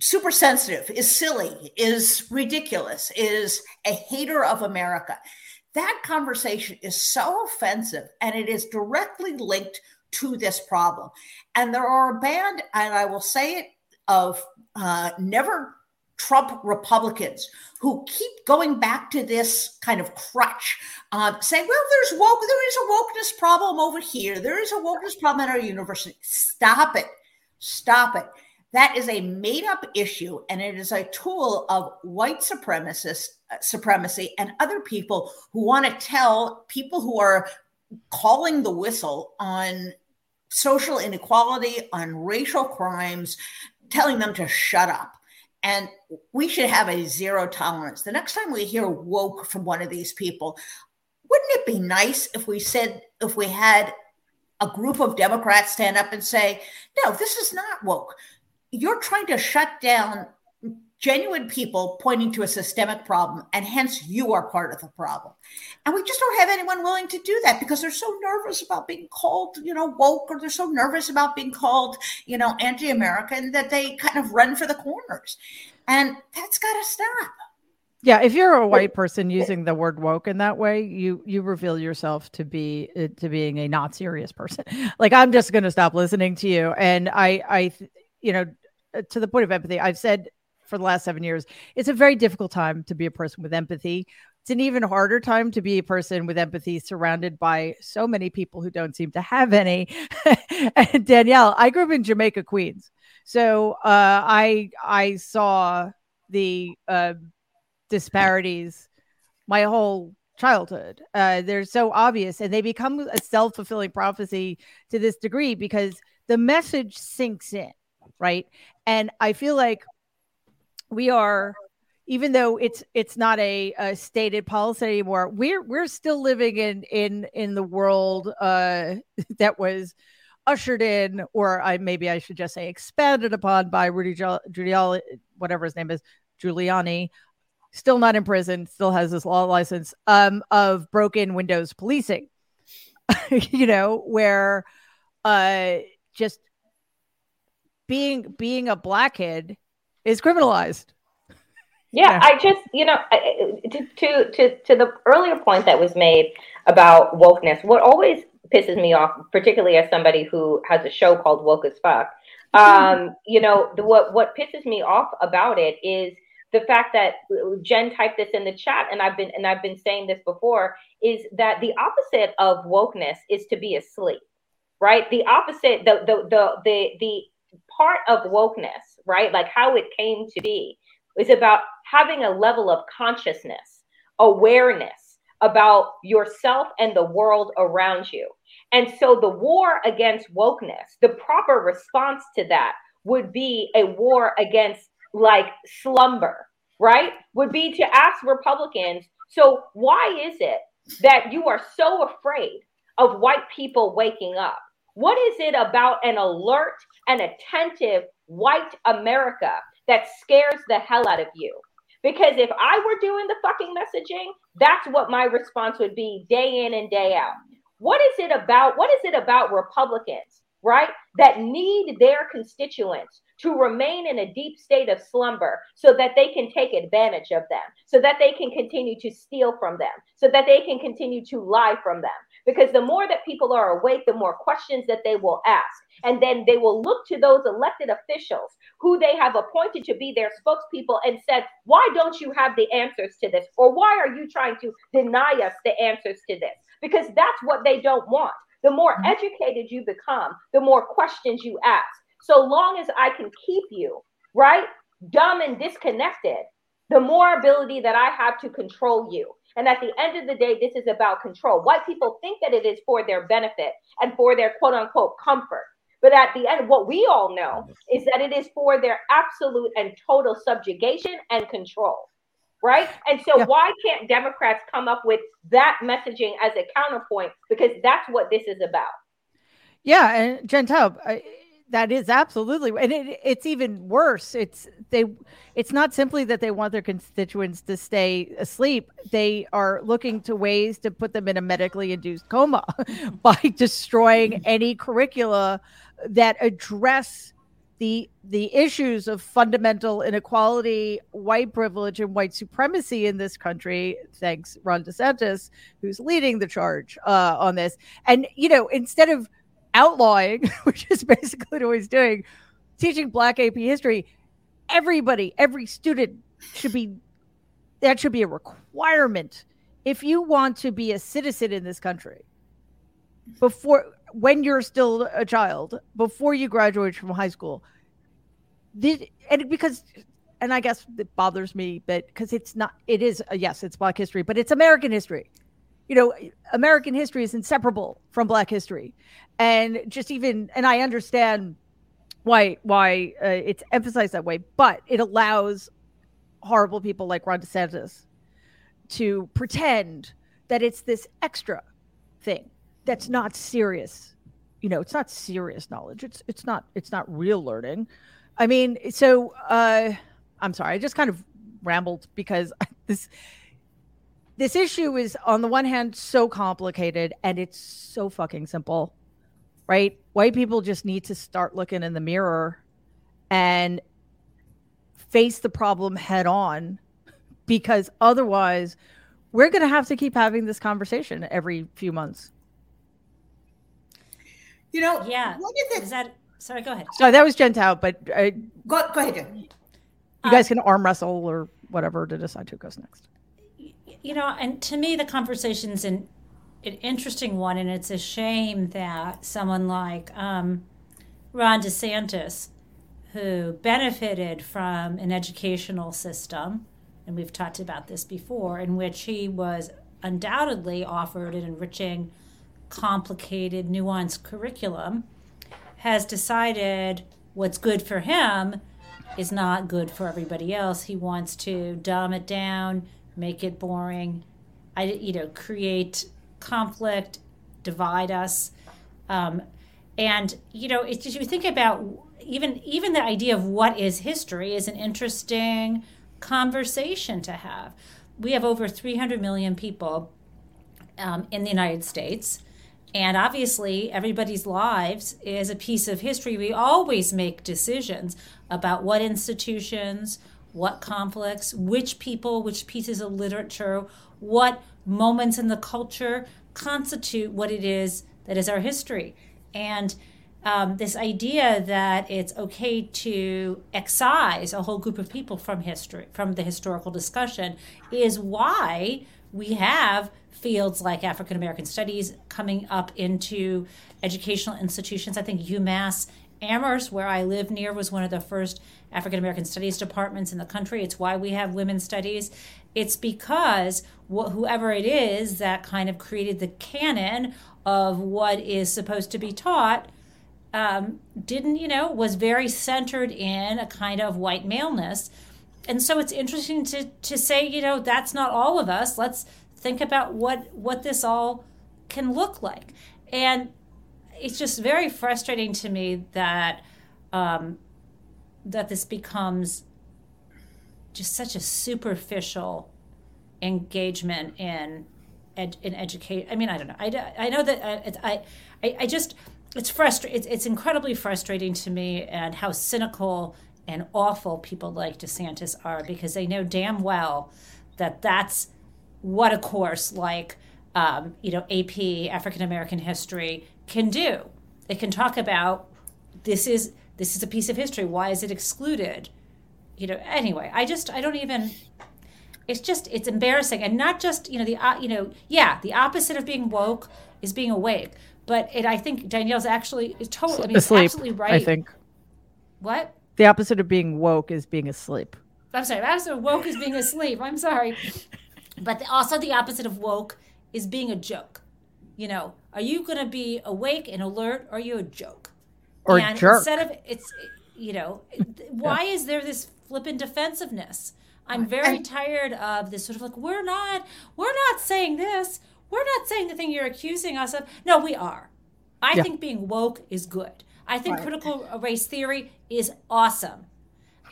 super sensitive, is silly, is ridiculous, is a hater of America. That conversation is so offensive and it is directly linked to this problem. And there are a band, and I will say it, of uh, never Trump Republicans who keep going back to this kind of crutch, um, saying, well, there's woke, there is a wokeness problem over here. There is a wokeness problem at our university. Stop it. Stop it. That is a made up issue, and it is a tool of white supremacist uh, supremacy and other people who want to tell people who are calling the whistle on social inequality, on racial crimes, telling them to shut up. And we should have a zero tolerance. The next time we hear woke from one of these people, wouldn't it be nice if we said, if we had a group of Democrats stand up and say, no, this is not woke. You're trying to shut down genuine people pointing to a systemic problem, and hence you are part of the problem. And we just don't have anyone willing to do that because they're so nervous about being called, you know, woke, or they're so nervous about being called, you know, anti-American that they kind of run for the corners. And that's got to stop. Yeah, if you're a white person using the word woke in that way, you you reveal yourself to be uh, to being a not serious person. [LAUGHS] Like I'm just going to stop listening to you and I I you know to the point of empathy, I've said for the last seven years, it's a very difficult time to be a person with empathy. It's an even harder time to be a person with empathy surrounded by so many people who don't seem to have any. [LAUGHS] Danielle, I grew up in Jamaica, Queens. So uh, I I saw the uh, disparities my whole childhood. Uh, they're so obvious and they become a self fulfilling prophecy to this degree because the message sinks in, right? And I feel like we are even though it's it's not a, a, stated policy anymore we're we're still living in in in the world uh [LAUGHS] that was ushered in or i maybe i should just say expanded upon by rudy giuliani whatever his name is giuliani still not in prison still has this law license um of broken windows policing [LAUGHS] you know where uh just being being a black kid is criminalized. Yeah, yeah, I just you know to, to to to the earlier point that was made about wokeness. What always pisses me off, particularly as somebody who has a show called Woke as Fuck, um, you know, the, what what pisses me off about it is the fact that Jen typed this in the chat, and I've been and I've been saying this before, is that the opposite of wokeness is to be asleep, right? The opposite, the the the the the part of wokeness, right? Like how it came to be, is about having a level of consciousness, awareness about yourself and the world around you. And so the war against wokeness, the proper response to that would be a war against like slumber, right? Would be to ask Republicans, so why is it that you are so afraid of white people waking up? What is it about an alert and attentive white America that scares the hell out of you? Because if I were doing the fucking messaging, that's what my response would be day in and day out. What is it about? What is it about Republicans, right, that need their constituents to remain in a deep state of slumber so that they can take advantage of them, so that they can continue to steal from them, so that they can continue to lie from them? Because the more that people are awake, the more questions that they will ask. And then they will look to those elected officials who they have appointed to be their spokespeople and said, Why don't you have the answers to this? Or why are you trying to deny us the answers to this? Because that's what they don't want. The more mm-hmm. educated you become, the more questions you ask. So long as I can keep you, right, dumb and disconnected, the more ability that I have to control you. And at the end of the day, this is about control. White people think that it is for their benefit and for their quote unquote comfort. But at the end, what we all know is that it is for their absolute and total subjugation and control. Right. And so, yeah. why can't Democrats come up with that messaging as a counterpoint? Because that's what this is about. Yeah. And Jen Taub, that is absolutely and it, it's even worse it's they it's not simply that they want their constituents to stay asleep they are looking to ways to put them in a medically induced coma [LAUGHS] by destroying any curricula that address the the issues of fundamental inequality, white privilege, and white supremacy in this country. Thanks, Ron DeSantis, who's leading the charge uh, on this. And you know, instead of outlawing, [LAUGHS] which is basically what he's doing, teaching Black AP history, everybody, every student should be that should be a requirement. If you want to be a citizen in this country before when you're still a child before you graduate from high school did and because and i guess it bothers me but because it's not it is yes it's black history but it's american history you know american history is inseparable from black history. And just even and i understand why why uh, it's emphasized that way but it allows horrible people like ron desantis to pretend that it's this extra thing that's not serious. You know it's not serious knowledge. It's it's not it's not real learning. I mean so uh i'm sorry i just kind of rambled because [LAUGHS] this this issue is on the one hand so complicated and it's so fucking simple right white people just need to start looking in the mirror and face the problem head on because otherwise we're going to have to keep having this conversation every few months you know, yeah. What is it? Is that sorry? Go ahead. So that was Gentile, but uh, go go ahead. Jen. You um, guys can arm wrestle or whatever to decide who goes next. You know, and to me, the conversation's an an interesting one, and it's a shame that someone like um, Ron DeSantis, who benefited from an educational system, and we've talked about this before, in which he was undoubtedly offered an enriching complicated, nuanced curriculum, has decided what's good for him is not good for everybody else. He wants to dumb it down, make it boring, I, you know, create conflict, divide us. Um, and you know, it's just you think about even even the idea of what is history is an interesting conversation to have. We have over 300 million people um, in the United States. And obviously, everybody's lives is a piece of history. We always make decisions about what institutions, what conflicts, which people, which pieces of literature, what moments in the culture constitute what it is that is our history. And um, this idea that it's okay to excise a whole group of people from history, from the historical discussion, is why we have fields like African American studies coming up into educational institutions. I think UMass Amherst, where I live near, was one of the first African American studies departments in the country. It's why we have women's studies. It's because wh- whoever it is that kind of created the canon of what is supposed to be taught um, didn't, you know, was very centered in a kind of white maleness. And so it's interesting to, to say, you know, that's not all of us. Let's think about what what this all can look like and it's just very frustrating to me that um, that this becomes just such a superficial engagement in ed, in educate. I mean, I don't know. I, I know that uh, I, I I just it's frustrating. It's, it's incredibly frustrating to me, and how cynical and awful people like DeSantis are because they know damn well that that's what a course like um, you know, AP African American history can do. It can talk about this is this is a piece of history. Why is it excluded? You know. Anyway, I just I don't even. It's just it's embarrassing, and not just you know the uh, you know yeah the opposite of being woke is being awake. But it I think Danielle's actually is totally I mean, asleep. absolutely right. I think what the opposite of being woke is being asleep. I'm sorry. The Opposite of woke is being asleep. I'm sorry, [LAUGHS] but the, also the opposite of woke is being a joke. You know, are you going to be awake and alert, or are you a joke? Or and jerk. instead of it's, you know, why yeah. is there this flippant defensiveness? I'm very tired of this sort of like we're not we're not saying this. We're not saying the thing you're accusing us of. No, we are. I yeah. think being woke is good. I think right. critical race theory is awesome.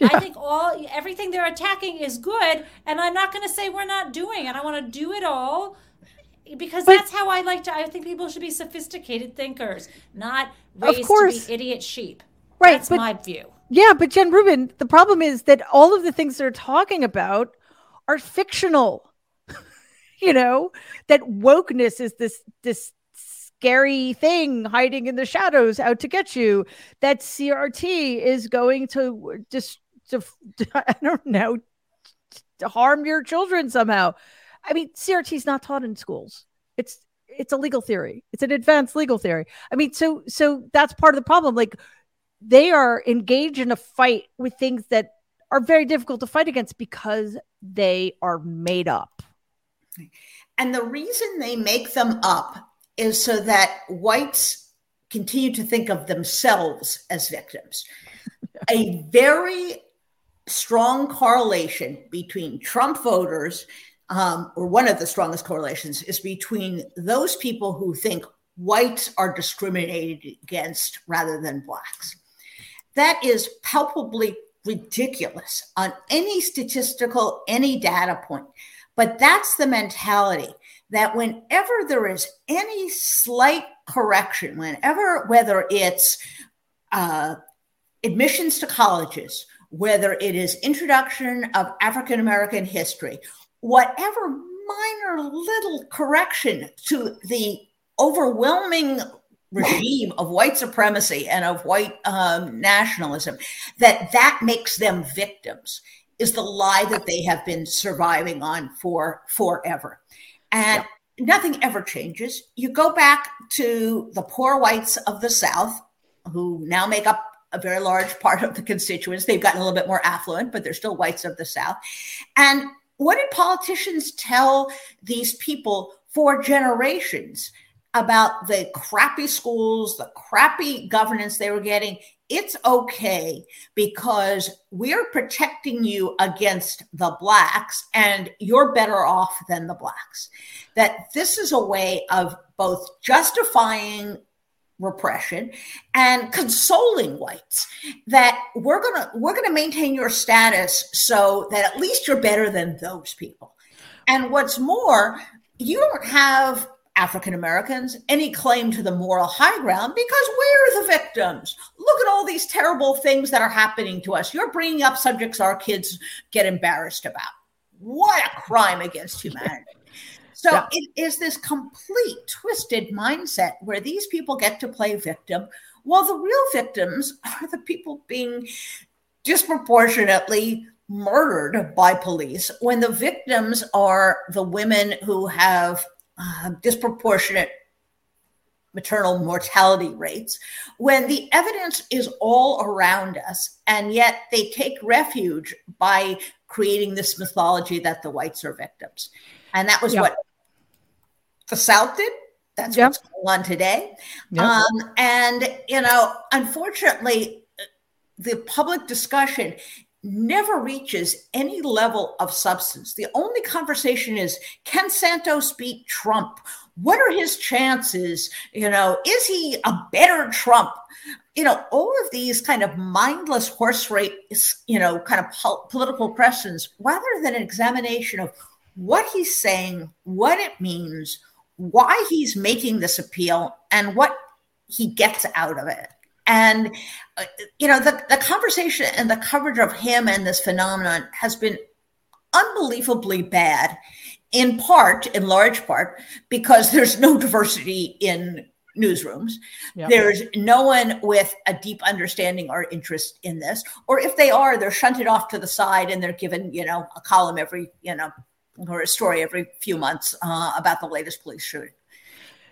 Yeah. I think all everything they're attacking is good, and I'm not going to say we're not doing it. I want to do it all because but, that's how I like to. I think people should be sophisticated thinkers, not raised to be idiot sheep. Right, that's but, my view. Yeah, but Jen Rubin, the problem is that all of the things they're talking about are fictional. [LAUGHS] you know that wokeness is this this scary thing hiding in the shadows out to get you. That CRT is going to just [LAUGHS] to, I don't know to harm your children somehow. I mean, CRT is not taught in schools. It's it's a legal theory. It's an advanced legal theory. I mean, so so that's part of the problem. Like they are engaged in a fight with things that are very difficult to fight against because they are made up. And the reason they make them up is so that whites continue to think of themselves as victims. [LAUGHS] a very strong correlation between Trump voters um, or one of the strongest correlations is between those people who think whites are discriminated against rather than blacks. That is palpably ridiculous on any statistical, any data point. But that's the mentality that whenever there is any slight correction, whenever, whether it's uh, admissions to colleges, whether it is introduction of African American history, whatever minor little correction to the overwhelming regime of white supremacy and of white um, nationalism that that makes them victims is the lie that they have been surviving on for forever. And yeah. nothing ever changes. You go back to the poor whites of the south who now make up a very large part of the constituents. They've gotten a little bit more affluent but they're still whites of the south. And what did politicians tell these people for generations about the crappy schools, the crappy governance they were getting? It's okay because we're protecting you against the blacks and you're better off than the blacks. That this is a way of both justifying repression and consoling whites that we're going to we're going to maintain your status so that at least you're better than those people and what's more you don't have African Americans any claim to the moral high ground because we're the victims. Look at all these terrible things that are happening to us. You're bringing up subjects our kids get embarrassed about. What a crime against humanity. So yeah. it is this complete twisted mindset where these people get to play victim while the real victims [LAUGHS] are the people being disproportionately murdered by police when the victims are the women who have uh, disproportionate maternal mortality rates when the evidence is all around us and yet they take refuge by creating this mythology that the whites are victims and that was yep. what the South did. That's yep. what's going on today. Yep. Um, and, you know, unfortunately, the public discussion never reaches any level of substance. The only conversation is can DeSantis beat Trump? What are his chances? You know, is he a better Trump? You know, all of these kind of mindless horse race, you know, kind of po- political questions, rather than an examination of what he's saying, what it means, why he's making this appeal and what he gets out of it. And, uh, you know, the, the conversation and the coverage of him and this phenomenon has been unbelievably bad in part, in large part, because there's no diversity in newsrooms. Yep. There's no one with a deep understanding or interest in this. Or if they are, they're shunted off to the side and they're given, you know, a column every, you know, or a story every few months uh, about the latest police shooting.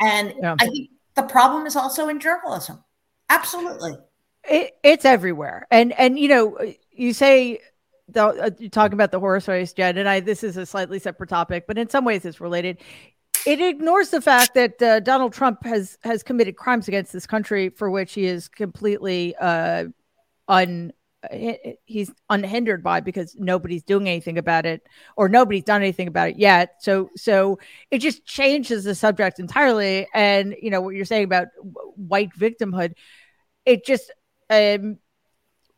And yeah. I think the problem is also in journalism. Absolutely. It, it's everywhere. And, and, you know, you say, the, uh, you're talking about the horse race, Jen, and I. This is a slightly separate topic, but in some ways it's related it ignores the fact that uh, Donald Trump has has committed crimes against this country for which he is completely uh, un he's unhindered by because nobody's doing anything about it or nobody's done anything about it yet. So so it just changes the subject entirely. And you know what you're saying about white victimhood it just um,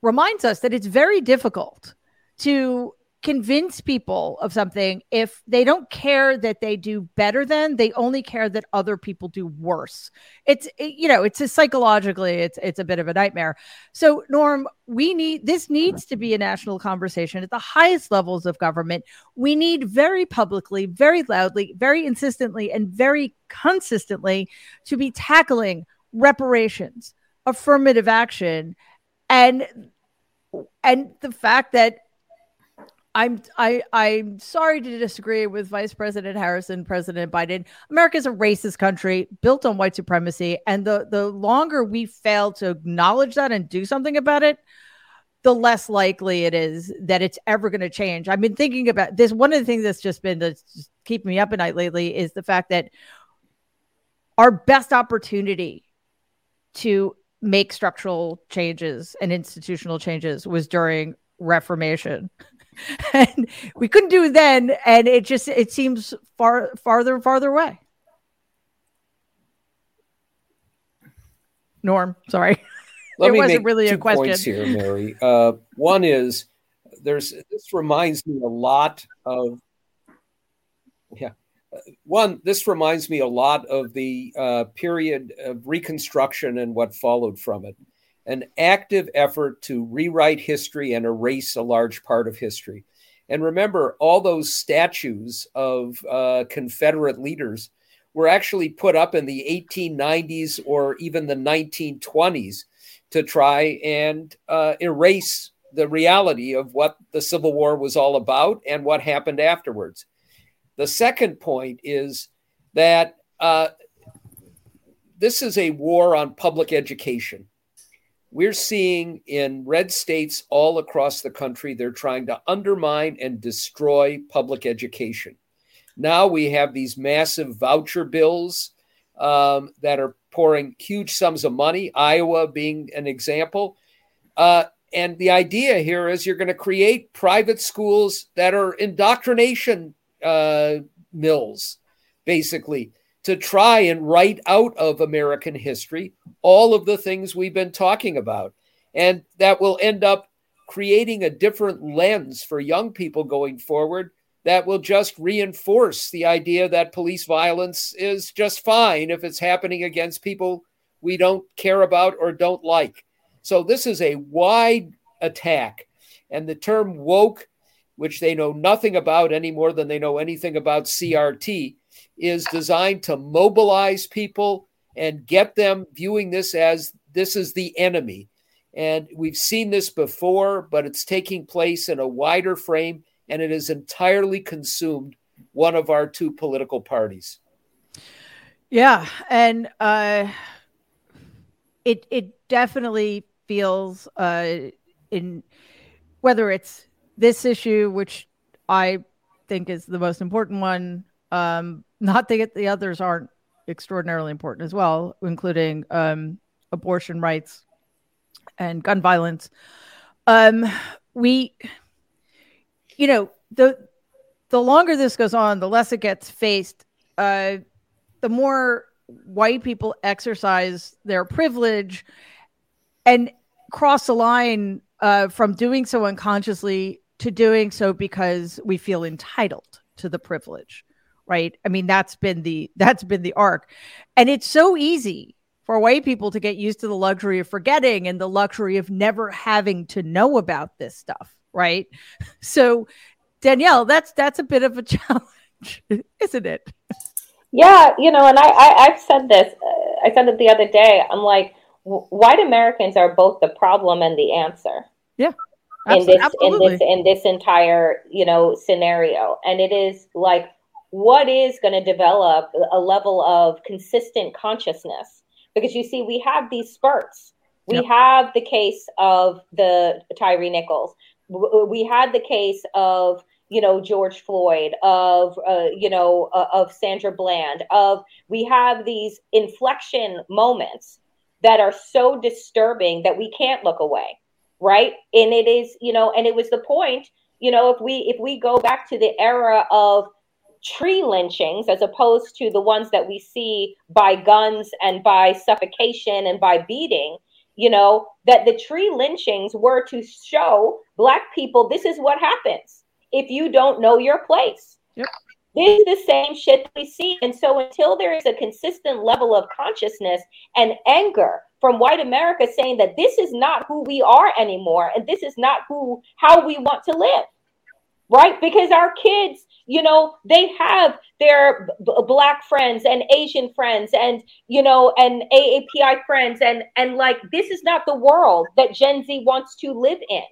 reminds us that it's very difficult to convince people of something if they don't care that they do better than they only care that other people do worse. It's it, you know it's a psychologically it's it's a bit of a nightmare. So norm we need this needs to be a national conversation at the highest levels of government. We need very publicly very loudly very insistently and very consistently to be tackling reparations affirmative action and and the fact that I'm I I'm sorry to disagree with Vice President Harris and, President Biden. America is a racist country built on white supremacy, and the the longer we fail to acknowledge that and do something about it, the less likely it is that it's ever going to change. I've been thinking about this. One of the things that's just been that's keeping me up at night lately is the fact that our best opportunity to make structural changes and institutional changes was during Reformation. [LAUGHS] and we couldn't do it then and it just it seems far farther and farther away. Norm sorry. Let me wasn't make really two a question. points here mary. Uh, one is there's this reminds me a lot of yeah one this reminds me a lot of the uh, period of reconstruction and what followed from it an active effort to rewrite history and erase a large part of history. And remember, all those statues of uh, Confederate leaders were actually put up in the 1890s or even the 1920s to try and uh, erase the reality of what the Civil War was all about and what happened afterwards. The second point is that uh, this is a war on public education we're seeing in red states all across the country, they're trying to undermine and destroy public education. Now we have these massive voucher bills um, that are pouring huge sums of money, Iowa being an example. Uh, and the idea here is you're going to create private schools that are indoctrination uh, mills, basically to try and write out of American history all of the things we've been talking about. And that will end up creating a different lens for young people going forward that will just reinforce the idea that police violence is just fine if it's happening against people we don't care about or don't like. So this is a wide attack. And the term woke, which they know nothing about any more than they know anything about CRT, is designed to mobilize people and get them viewing this as this is the enemy. And we've seen this before, but it's taking place in a wider frame and it has entirely consumed one of our two political parties. Yeah. And uh, it, it definitely feels uh, in whether it's this issue, which I think is the most important one, um, not that the others aren't extraordinarily important as well, including um, abortion rights and gun violence. Um, we, you know, the the longer this goes on, the less it gets faced. Uh, the more white people exercise their privilege and cross the line uh, from doing so unconsciously to doing so because we feel entitled to the privilege right i mean that's been the that's been the arc and it's so easy for white people to get used to the luxury of forgetting and the luxury of never having to know about this stuff right [LAUGHS] so danielle that's that's a bit of a [LAUGHS] challenge isn't it? Yeah, you know, and I, I have said this. Uh, I said it the other day. I'm like, w- white Americans are both the problem and the answer. Yeah. In this absolutely. in this in this entire you know scenario, and it is like what is going to develop a level of consistent consciousness because you see we have these spurts we yep. have the case of the Tyre Nichols we had the case of you know George Floyd, of uh, you know uh, of Sandra Bland, of we have these inflection moments that are so disturbing that we can't look away, right? And it is you know, and it was the point, you know, if we if we go back to the era of tree lynchings as opposed to the ones that we see by guns and by suffocation and by beating you know, that the tree lynchings were to show Black people this is what happens if you don't know your place. Yep. This is the same shit we see. And so until there is a consistent level of consciousness and anger from white America saying that this is not who we are anymore and this is not who how we want to live. Right? Because our kids you know they have their b- black friends and asian friends and you know and aapi friends and and like this is not the world that gen z wants to live in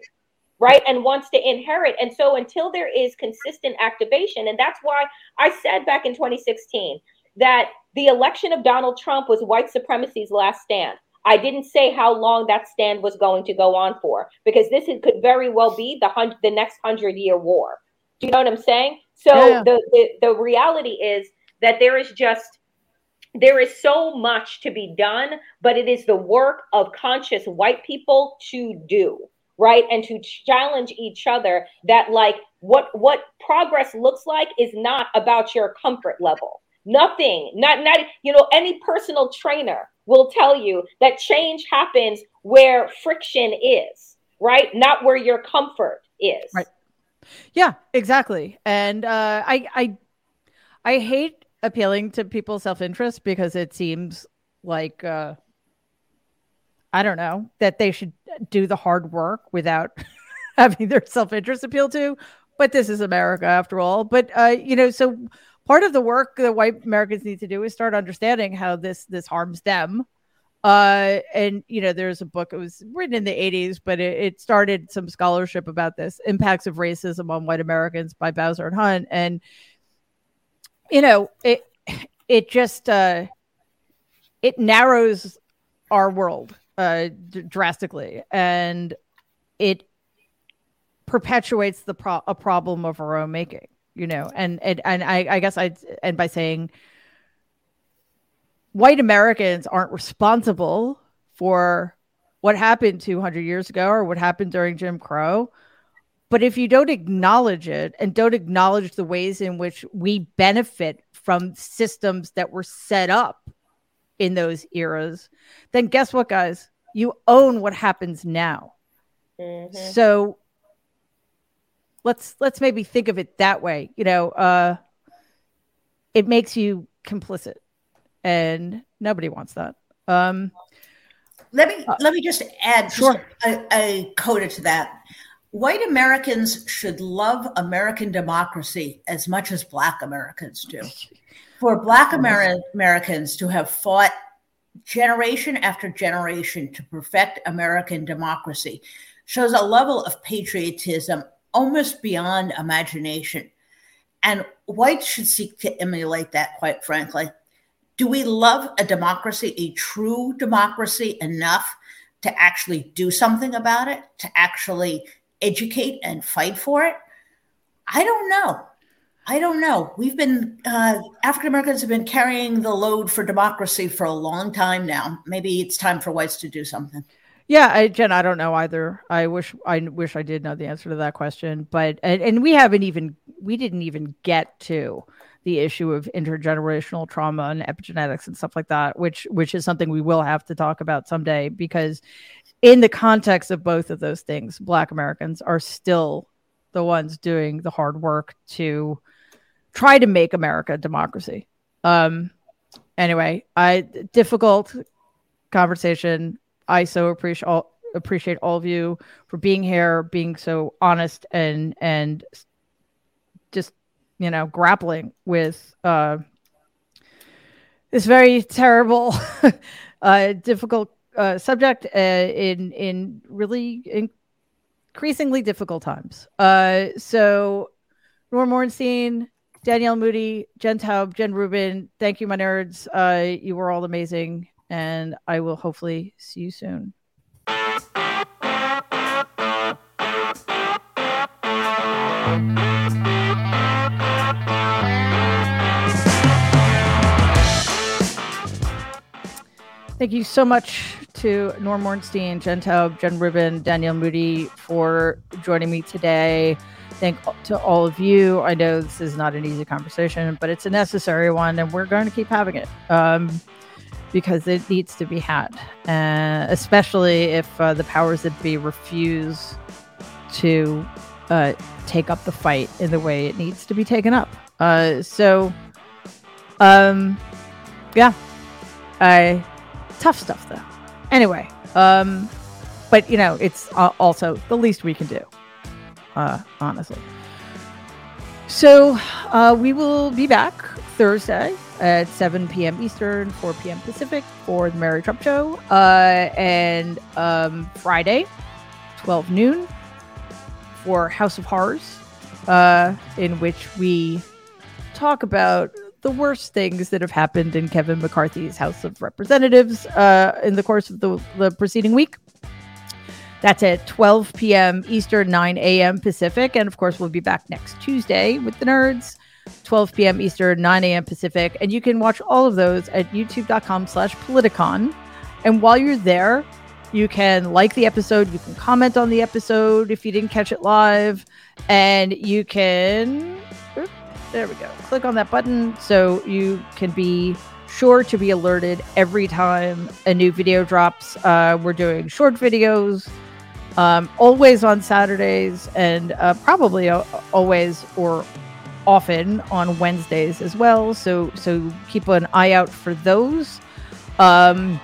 right and wants to inherit and so until there is consistent activation and that's why i said back in 2016 that the election of donald trump was white supremacy's last stand I didn't say how long that stand was going to go on for because this could very well be the the next hundred year war. Do you know what I'm saying? So yeah. the, the the reality is that there is just there is so much to be done, but it is the work of conscious white people to do, right? And to challenge each other that like what what progress looks like is not about your comfort level. Nothing, not not you know, any personal trainer will tell you that change happens where friction is, right? Not where your comfort is. Right. Yeah, exactly. And uh, I, I, I hate appealing to people's self interest because it seems like uh, I don't know that they should do the hard work without [LAUGHS] having their self interest appealed to. But this is America after all. But uh, you know, so part of the work that white Americans need to do is start understanding how this this harms them uh, and you know, there's a book. It was written in the 80s, but it, it, started some scholarship about this impacts of racism on white Americans by Bowser and Hunt. And you know, it it just uh, it narrows our world uh, d- drastically, and it perpetuates the pro- a problem of our own making. You know, and and and I, I guess I'd end by saying white Americans aren't responsible for what happened 200 years ago or what happened during Jim Crow. But if you don't acknowledge it and don't acknowledge the ways in which we benefit from systems that were set up in those eras, then guess what, guys? You own what happens now. Mm-hmm. So let's let's maybe think of it that way. You know, uh, it makes you complicit and nobody wants that. Um, let me uh, let me just add sure. a, a coda to that. White Americans should love American democracy as much as Black Americans do. [LAUGHS] For Black Amer- Americans to have fought generation after generation to perfect American democracy shows a level of patriotism almost beyond imagination. And whites should seek to emulate that, quite frankly do we love a democracy, a true democracy, enough to actually do something about it, to actually educate and fight for it? I don't know. I don't know. We've been, uh, African Americans have been carrying the load for democracy for a long time now. Maybe it's time for whites to do something. Yeah, I, Jen, I don't know either. I wish I wish I did know the answer to that question, but and, and we haven't even we didn't even get to the issue of intergenerational trauma and epigenetics and stuff like that, which which is something we will have to talk about someday because in the context of both of those things, black Americans are still the ones doing the hard work to try to make America a democracy. Um anyway, I difficult conversation. I so appreciate all appreciate all of you for being here, being so honest and and just you know, grappling with uh, this very terrible, [LAUGHS] uh, difficult uh, subject uh, in in really increasingly difficult times. Uh, so, Norm Ornstein, Danielle Moodie, Jen Taub, Jen Rubin, thank you, my nerds. Uh, you were all amazing, and I will hopefully see you soon. Thank you so much to Norm Ornstein, Jen Taub, Jen Rubin, Danielle Moodie for joining me today. Thank to all of you. I know this is not an easy conversation, but it's a necessary one, and we're going to keep having it um, because it needs to be had, uh, especially if uh, the powers that be refuse to uh, take up the fight in the way it needs to be taken up. Uh, so, um, yeah, I tough stuff though. Anyway, um, but you know, it's uh, also the least we can do, uh, honestly. So uh, we will be back Thursday at 7 p.m. Eastern, 4 p.m. Pacific for the Mary Trump Show, uh, and um, Friday, 12 noon for House of Horrors, uh, in which we talk about the worst things that have happened in Kevin McCarthy's House of Representatives uh, in the course of the, the preceding week. That's at 12 p.m. Eastern, 9 a.m. Pacific. And of course, we'll be back next Tuesday with the nerds, 12 p.m. Eastern, 9 a.m. Pacific. And you can watch all of those at youtube.com slash politicon. And while you're there, you can like the episode, you can comment on the episode if you didn't catch it live, and you can there we go. Click on that button so you can be sure to be alerted every time a new video drops. Uh, we're doing short videos, um, always on Saturdays, and uh, probably always or often on Wednesdays as well. So so keep an eye out for those. Um,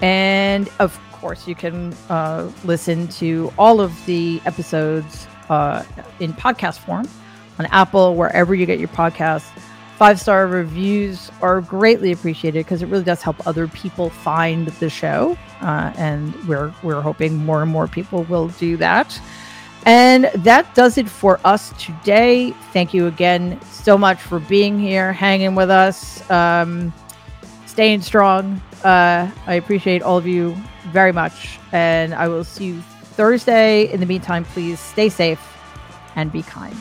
and of course, you can uh, listen to all of the episodes uh, in podcast form on Apple, wherever you get your podcasts. Five star reviews are greatly appreciated because it really does help other people find the show, uh, and we're we're hoping more and more people will do that. And that does it for us today. Thank you again so much for being here, hanging with us, um, staying strong. Uh, I appreciate all of you very much, and I will see you Thursday. In the meantime, please stay safe and be kind.